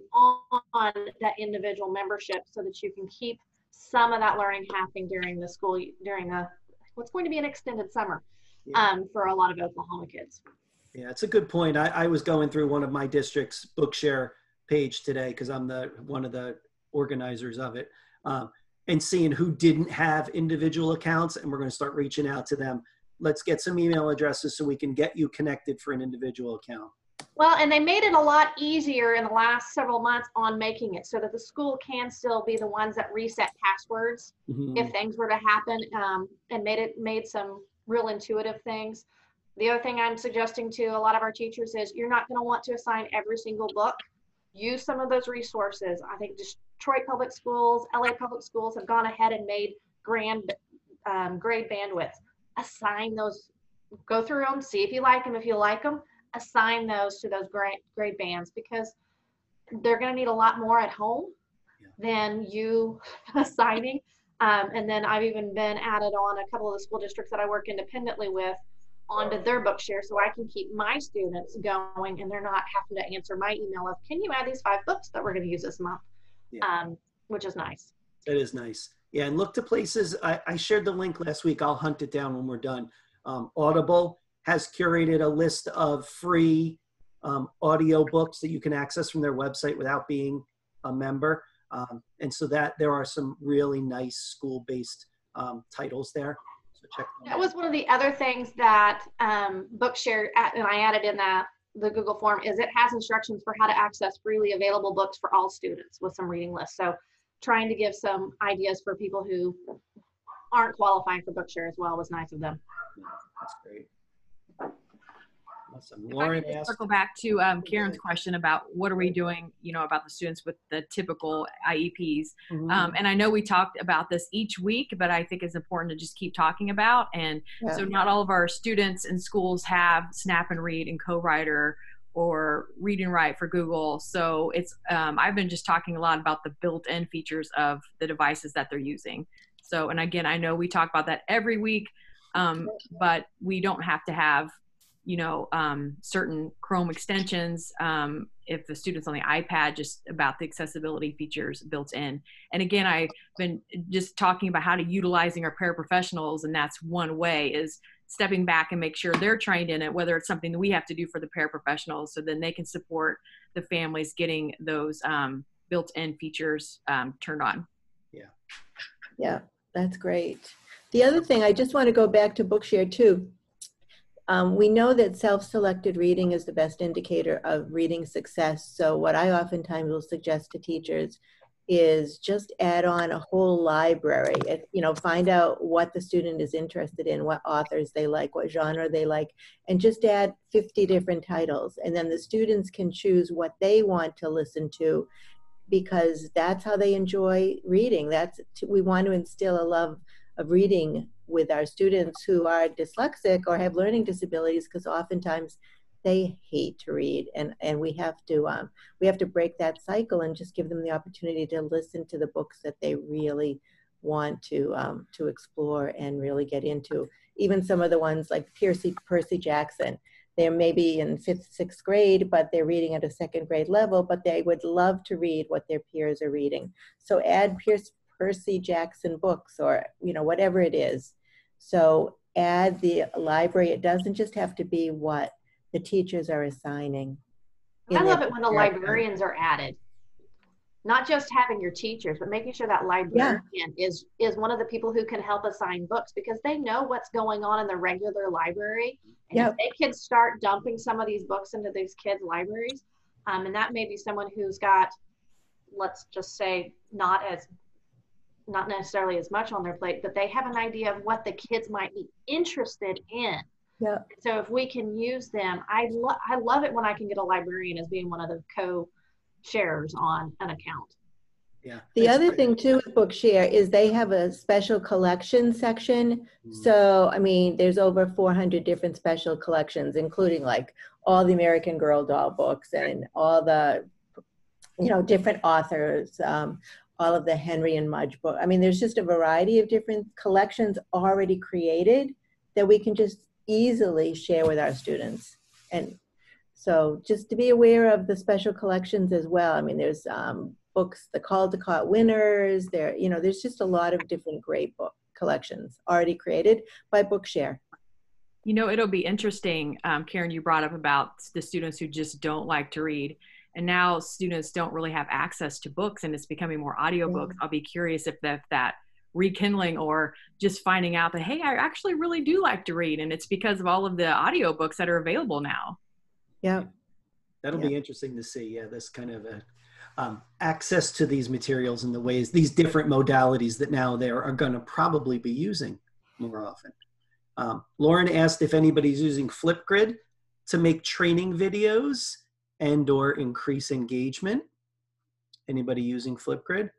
on that individual membership so that you can keep some of that learning happening during the school, during a, what's going to be an extended summer yeah. um, for a lot of Oklahoma kids. Yeah, it's a good point. I, I was going through one of my district's Bookshare page today because I'm the one of the organizers of it, um, and seeing who didn't have individual accounts, and we're going to start reaching out to them. Let's get some email addresses so we can get you connected for an individual account. Well, and they made it a lot easier in the last several months on making it so that the school can still be the ones that reset passwords mm-hmm. if things were to happen, um, and made it made some real intuitive things. The other thing I'm suggesting to a lot of our teachers is you're not going to want to assign every single book. Use some of those resources. I think Detroit Public Schools, LA Public Schools have gone ahead and made grand um, grade bandwidths. Assign those, go through them, see if you like them. If you like them, assign those to those grade, grade bands because they're going to need a lot more at home than you assigning. Um, and then I've even been added on a couple of the school districts that I work independently with onto their Bookshare so I can keep my students going and they're not having to answer my email of, can you add these five books that we're going to use this month? Yeah. Um, which is nice. It is nice. Yeah, and look to places. I, I, shared the link last week. I'll hunt it down when we're done. Um, Audible has curated a list of free um, audio books that you can access from their website without being a member. Um, and so that there are some really nice school-based um, titles there. So check that was one of the other things that um, Bookshare and I added in that the Google form is it has instructions for how to access freely available books for all students with some reading lists. So trying to give some ideas for people who aren't qualifying for Bookshare as well was nice of them. That's great. Awesome. Lauren asked, circle back to um, Karen's question about what are we doing, you know, about the students with the typical IEPs. Mm-hmm. Um, and I know we talked about this each week, but I think it's important to just keep talking about. And yeah. so not all of our students and schools have Snap and Read and Co-Writer or Read and Write for Google. So it's um, I've been just talking a lot about the built-in features of the devices that they're using. So and again, I know we talk about that every week, um, but we don't have to have you know um, certain chrome extensions um, if the student's on the ipad just about the accessibility features built in. And again i've been just talking about how to utilizing our paraprofessionals and that's one way is stepping back and make sure they're trained in it whether it's something that we have to do for the paraprofessionals so then they can support the families getting those um, built-in features um, turned on. Yeah. Yeah that's great. The other thing i just want to go back to bookshare too um, we know that self-selected reading is the best indicator of reading success. So what I oftentimes will suggest to teachers is just add on a whole library. It, you know, find out what the student is interested in, what authors they like, what genre they like, and just add 50 different titles. And then the students can choose what they want to listen to because that's how they enjoy reading. That's we want to instill a love of reading with our students who are dyslexic or have learning disabilities because oftentimes they hate to read and and we have to um, we have to break that cycle and just give them the opportunity to listen to the books that they really want to um, to explore and really get into. Even some of the ones like Percy Percy Jackson they're maybe in fifth sixth grade but they're reading at a second grade level but they would love to read what their peers are reading. So add Pierce Percy Jackson books or you know whatever it is so add the library. It doesn't just have to be what the teachers are assigning. I love it when the librarians are added. Not just having your teachers, but making sure that librarian yeah. is is one of the people who can help assign books because they know what's going on in the regular library. And yep. if they can start dumping some of these books into these kids' libraries, um, and that may be someone who's got, let's just say, not as not necessarily as much on their plate, but they have an idea of what the kids might be interested in. Yeah. So if we can use them, I lo- I love it when I can get a librarian as being one of the co-sharers on an account. Yeah. The other great. thing too with Bookshare is they have a special collection section. Mm. So, I mean, there's over 400 different special collections, including like all the American Girl doll books and all the, you know, different authors, um, all of the Henry and Mudge book. I mean, there's just a variety of different collections already created that we can just easily share with our students. And so just to be aware of the special collections as well. I mean, there's um, books, the Call to Caldecott winners. There, you know, there's just a lot of different great book collections already created by Bookshare. You know, it'll be interesting, um, Karen. You brought up about the students who just don't like to read, and now students don't really have access to books, and it's becoming more audiobooks. I'll be curious if that that rekindling or just finding out that hey, I actually really do like to read, and it's because of all of the audiobooks that are available now. Yeah, that'll be interesting to see. Yeah, this kind of a um, access to these materials and the ways, these different modalities that now they are going to probably be using more often. Um, Lauren asked if anybody's using Flipgrid to make training videos and or increase engagement. Anybody using Flipgrid?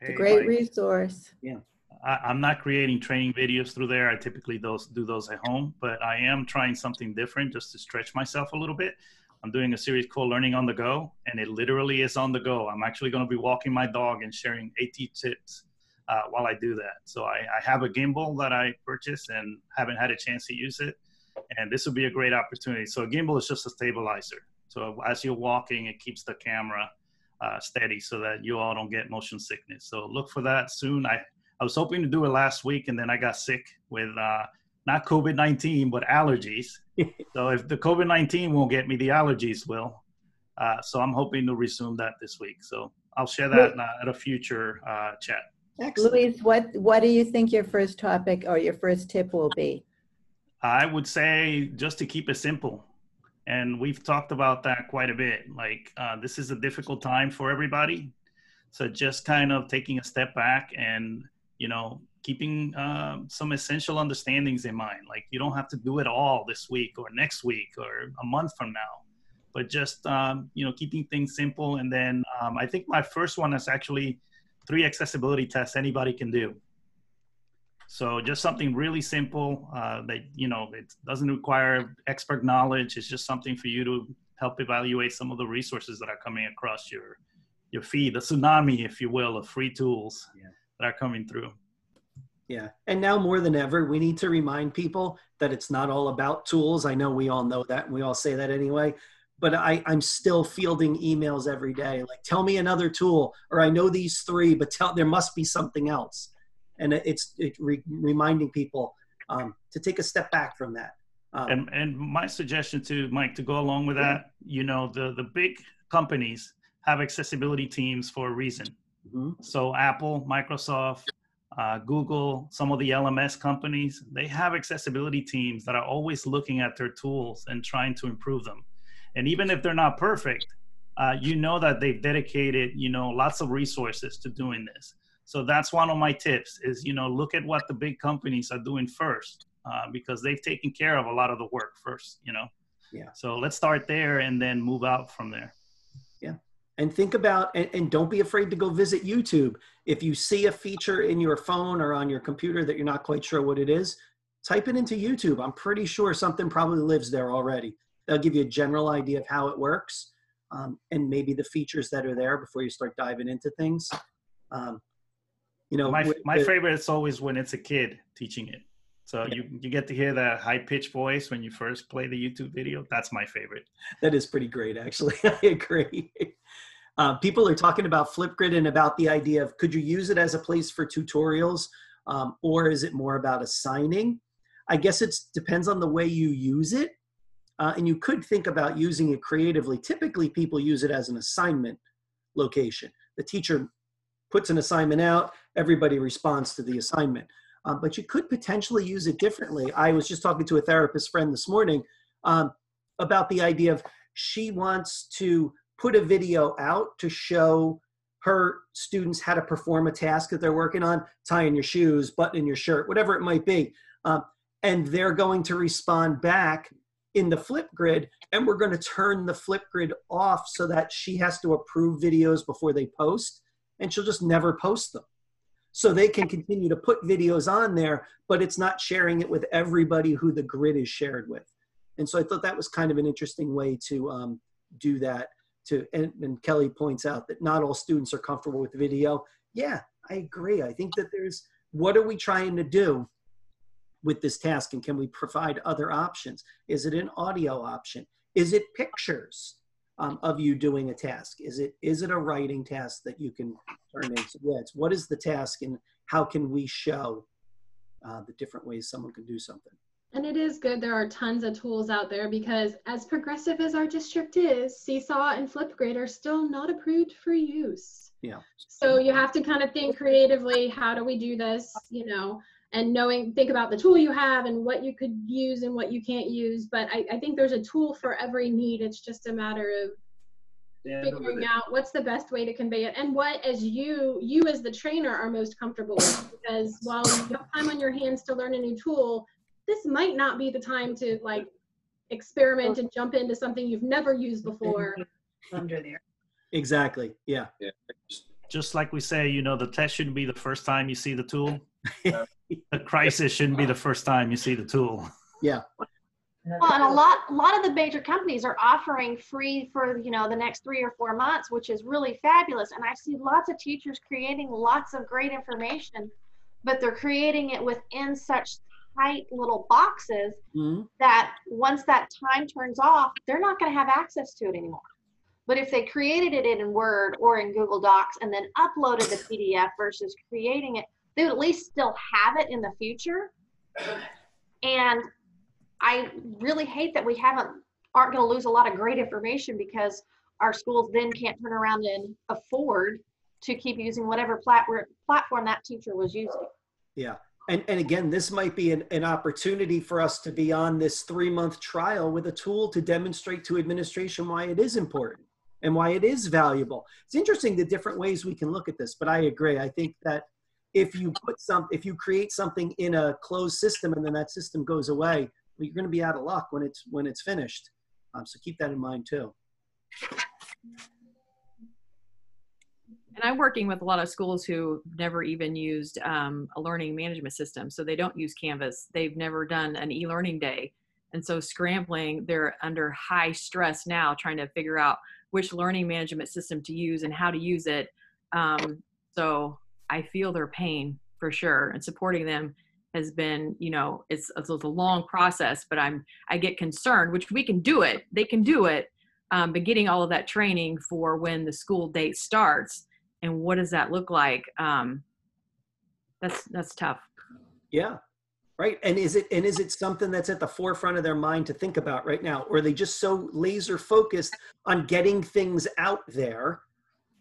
Hey, a great Mike. resource. Yeah. I, am not creating training videos through there. I typically those do those at home, but I am trying something different just to stretch myself a little bit. I'm doing a series called Learning on the Go, and it literally is on the go. I'm actually going to be walking my dog and sharing AT tips uh, while I do that. So I, I, have a gimbal that I purchased and haven't had a chance to use it, and this would be a great opportunity. So a gimbal is just a stabilizer. So as you're walking, it keeps the camera uh, steady so that you all don't get motion sickness. So look for that soon. I I was hoping to do it last week, and then I got sick with uh, not COVID 19, but allergies. so if the COVID 19 won't get me, the allergies will. Uh, so I'm hoping to resume that this week. So I'll share that at a future uh, chat. Excellent. Luis, what, what do you think your first topic or your first tip will be? I would say just to keep it simple. And we've talked about that quite a bit. Like, uh, this is a difficult time for everybody. So just kind of taking a step back and, you know, keeping uh, some essential understandings in mind. Like you don't have to do it all this week or next week or a month from now, but just um, you know keeping things simple. And then um, I think my first one is actually three accessibility tests anybody can do. So just something really simple uh, that you know it doesn't require expert knowledge. It's just something for you to help evaluate some of the resources that are coming across your your feed, the tsunami, if you will, of free tools yeah. that are coming through. Yeah. And now more than ever, we need to remind people that it's not all about tools. I know we all know that and we all say that anyway. But I, I'm still fielding emails every day like, tell me another tool, or I know these three, but tell there must be something else. And it's it re- reminding people um, to take a step back from that. Um, and, and my suggestion to Mike to go along with that, you know, the, the big companies have accessibility teams for a reason. Mm-hmm. So Apple, Microsoft, uh, Google, some of the LMS companies, they have accessibility teams that are always looking at their tools and trying to improve them. And even if they're not perfect, uh, you know that they've dedicated, you know, lots of resources to doing this. So that's one of my tips is, you know, look at what the big companies are doing first uh, because they've taken care of a lot of the work first, you know? Yeah. So let's start there and then move out from there Yeah. and think about and, and, don't be afraid to go visit youtube if you see a feature in your phone or on your computer that you're not quite sure what it is type it into youtube i'm pretty sure something probably lives there already they'll give you a general idea of how it works um, and maybe the features that are there before you start diving into things um, you know my, my favorite is always when it's a kid teaching it so yeah. you, you get to hear that high pitched voice when you first play the YouTube video. That's my favorite. That is pretty great, actually. I agree. Uh, people are talking about Flipgrid and about the idea of could you use it as a place for tutorials um, or is it more about assigning? I guess it depends on the way you use it. Uh, and you could think about using it creatively. Typically, people use it as an assignment location. The teacher puts an assignment out, everybody responds to the assignment. Uh, but you could potentially use it differently. I was just talking to a therapist friend this morning um, about the idea of she wants to put a video out to show her students how to perform a task that they're working on, tying your shoes, buttoning your shirt, whatever it might be. Um, and they're going to respond back in the Flipgrid, and we're going to turn the Flipgrid off so that she has to approve videos before they post. and she'll just never post them. So they can continue to put videos on there, but it's not sharing it with everybody who the grid is shared with. And so I thought that was kind of an interesting way to um, do that. To and, and Kelly points out that not all students are comfortable with video. Yeah, I agree. I think that there's what are we trying to do with this task and can we provide other options? Is it an audio option? Is it pictures um, of you doing a task? Is it is it a writing task that you can turn into? Yeah, it's what is the task and how can we show uh, the different ways someone can do something? And it is good. There are tons of tools out there because as progressive as our district is, Seesaw and Flipgrid are still not approved for use. Yeah. So you have to kind of think creatively, how do we do this? You know, and knowing think about the tool you have and what you could use and what you can't use but i, I think there's a tool for every need. It's just a matter of yeah, figuring out what's the best way to convey it and what as you you as the trainer are most comfortable with because while you have time on your hands to learn a new tool this might not be the time to like experiment and jump into something you've never used before. Under there. Exactly yeah. Yeah. Just like we say you know the test shouldn't be the first time you see the tool a crisis shouldn't be the first time you see the tool. Yeah. Well, and a lot, a lot of the major companies are offering free for you know the next three or four months, which is really fabulous. And I see lots of teachers creating lots of great information, but they're creating it within such tight little boxes mm-hmm. that once that time turns off, they're not going to have access to it anymore. But if they created it in Word or in Google Docs and then uploaded the PDF versus creating it, they would at least still have it in the future. And I really hate that we haven't aren't going to lose a lot of great information because our schools then can't turn around and afford to keep using whatever platform that teacher was using. Yeah. And, and again, this might be an, an opportunity for us to be on this three month trial with a tool to demonstrate to administration why it is important and why it is valuable. It's interesting the different ways we can look at this, but I agree. I think that if you put some if you create something in a closed system and then that system goes away well, you're going to be out of luck when it's when it's finished. Um, so keep that in mind too. And i'm working with a lot of schools who never even used um, a learning management system. So they don't use canvas. They've never done an e-learning day. And so scrambling they're under high stress now trying to figure out which learning management system to use and how to use it. Um, so I feel their pain for sure, and supporting them has been, you know, it's, it's a long process, but I'm I get concerned, which we can do it. They can do it, um, but getting all of that training for when the school date starts and what does that look like? Um, that's that's tough. Yeah, right. And is it and is it something that's at the forefront of their mind to think about right now, or are they just so laser focused on getting things out there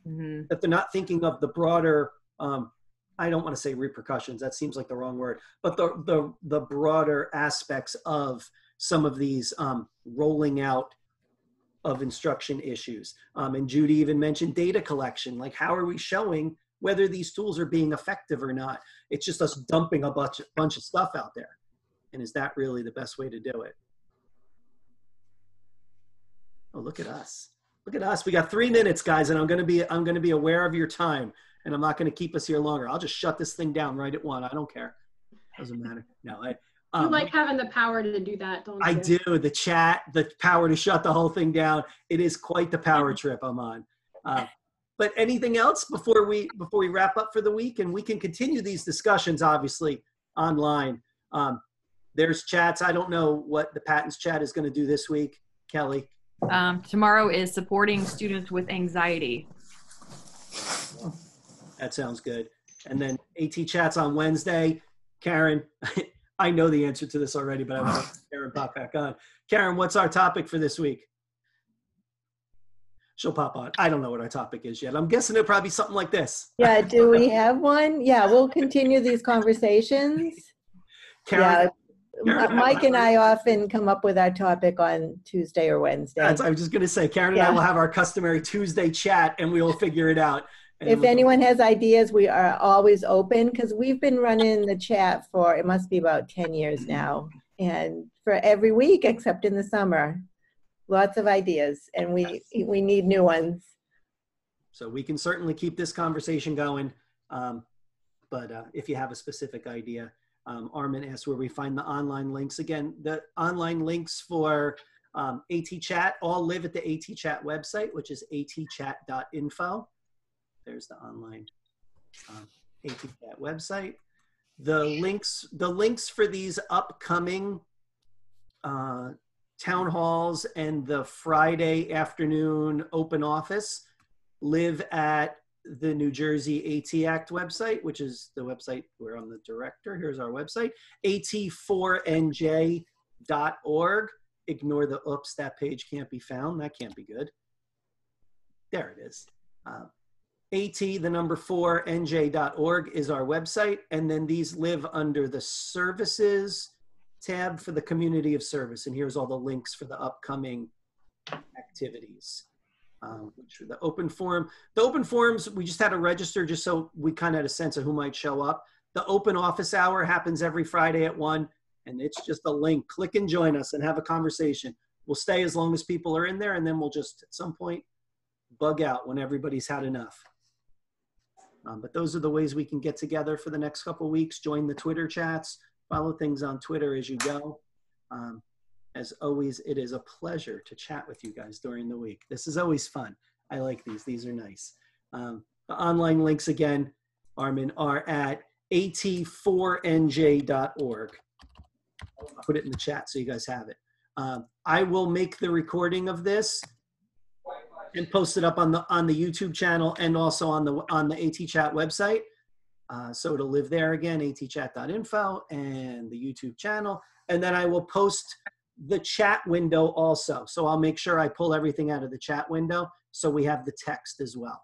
mm-hmm. that they're not thinking of the broader um, I don't want to say repercussions. That seems like the wrong word, but the the the broader aspects of some of these um, rolling out of instruction issues. Um, and Judy even mentioned data collection. Like, how are we showing whether these tools are being effective or not? It's just us dumping a bunch bunch of stuff out there, and is that really the best way to do it? Oh, look at us! Look at us! We got three minutes, guys, and I'm gonna be I'm gonna be aware of your time and I'm not going to keep us here longer. I'll just shut this thing down right at one. I don't care. Doesn't matter. No, I. Um, you like having the power to do that, don't I you? I do. The chat, the power to shut the whole thing down. It is quite the power trip I'm on. Uh, but anything else before we before we wrap up for the week, and we can continue these discussions obviously online. Um, there's chats. I don't know what the patents chat is going to do this week, Kelly. Um, tomorrow is supporting students with anxiety. That sounds good. And then AT chats on Wednesday. Karen, I know the answer to this already, but I want Karen pop back on. Karen, what's our topic for this week? She'll pop on. I don't know what our topic is yet. I'm guessing it'll probably be something like this. Yeah, do we have one? Yeah, we'll continue these conversations. Karen, yeah. Mike and I often come up with our topic on Tuesday or Wednesday. That's, I was just going to say, Karen yeah. and I will have our customary Tuesday chat and we will figure it out if anyone has ideas, we are always open because we've been running the chat for it must be about 10 years now. And for every week except in the summer. Lots of ideas and we we need new ones. So we can certainly keep this conversation going. Um, but uh, if you have a specific idea, um, Armin asked where we find the online links. Again, the online links for um, AT Chat all live at the AT Chat website, which is atchat.info. There's the online um, AT Chat website. The links, the links for these upcoming uh, town halls and the Friday afternoon open office live at the New Jersey AT Act website, which is the website where I'm the director. Here's our website, at4nj.org. Ignore the oops, that page can't be found. That can't be good. There it is. Uh, AT, the number four, nj.org is our website. And then these live under the services tab for the community of service. And here's all the links for the upcoming activities. Um, the open forum. The open forums, we just had to register just so we kind of had a sense of who might show up. The open office hour happens every Friday at 1, and it's just a link. Click and join us and have a conversation. We'll stay as long as people are in there, and then we'll just at some point bug out when everybody's had enough. Um, but those are the ways we can get together for the next couple weeks. Join the Twitter chats, follow things on Twitter as you go. Um, as always, it is a pleasure to chat with you guys during the week. This is always fun. I like these. These are nice. Um, the online links again, Armin, are at at4nj.org. I'll put it in the chat so you guys have it. Um, I will make the recording of this and post it up on the on the YouTube channel and also on the on the AT Chat website. Uh, so it'll live there again, atchat.info and the YouTube channel. And then I will post the chat window also. So I'll make sure I pull everything out of the chat window so we have the text as well,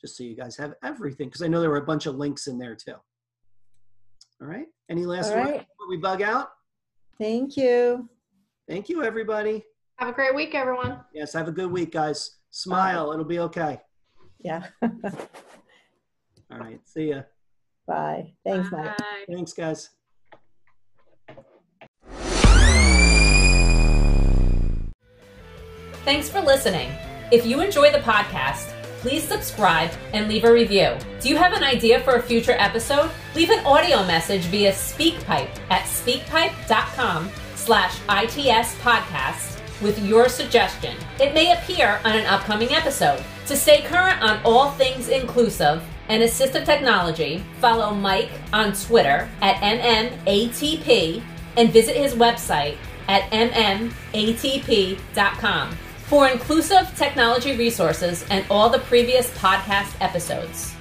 just so you guys have everything. Because I know there were a bunch of links in there too. All right. Any last All words before we bug out? Thank you. Thank you, everybody. Have a great week, everyone. Yes, have a good week, guys. Smile. It'll be okay. Yeah. All right. See ya. Bye. Thanks, Mike. Bye. Thanks, guys. Thanks for listening. If you enjoy the podcast, please subscribe and leave a review. Do you have an idea for a future episode? Leave an audio message via SpeakPipe at speakpipe.com slash ITS podcast with your suggestion. It may appear on an upcoming episode. To stay current on all things inclusive and assistive technology, follow Mike on Twitter at MMATP and visit his website at mmatp.com for inclusive technology resources and all the previous podcast episodes.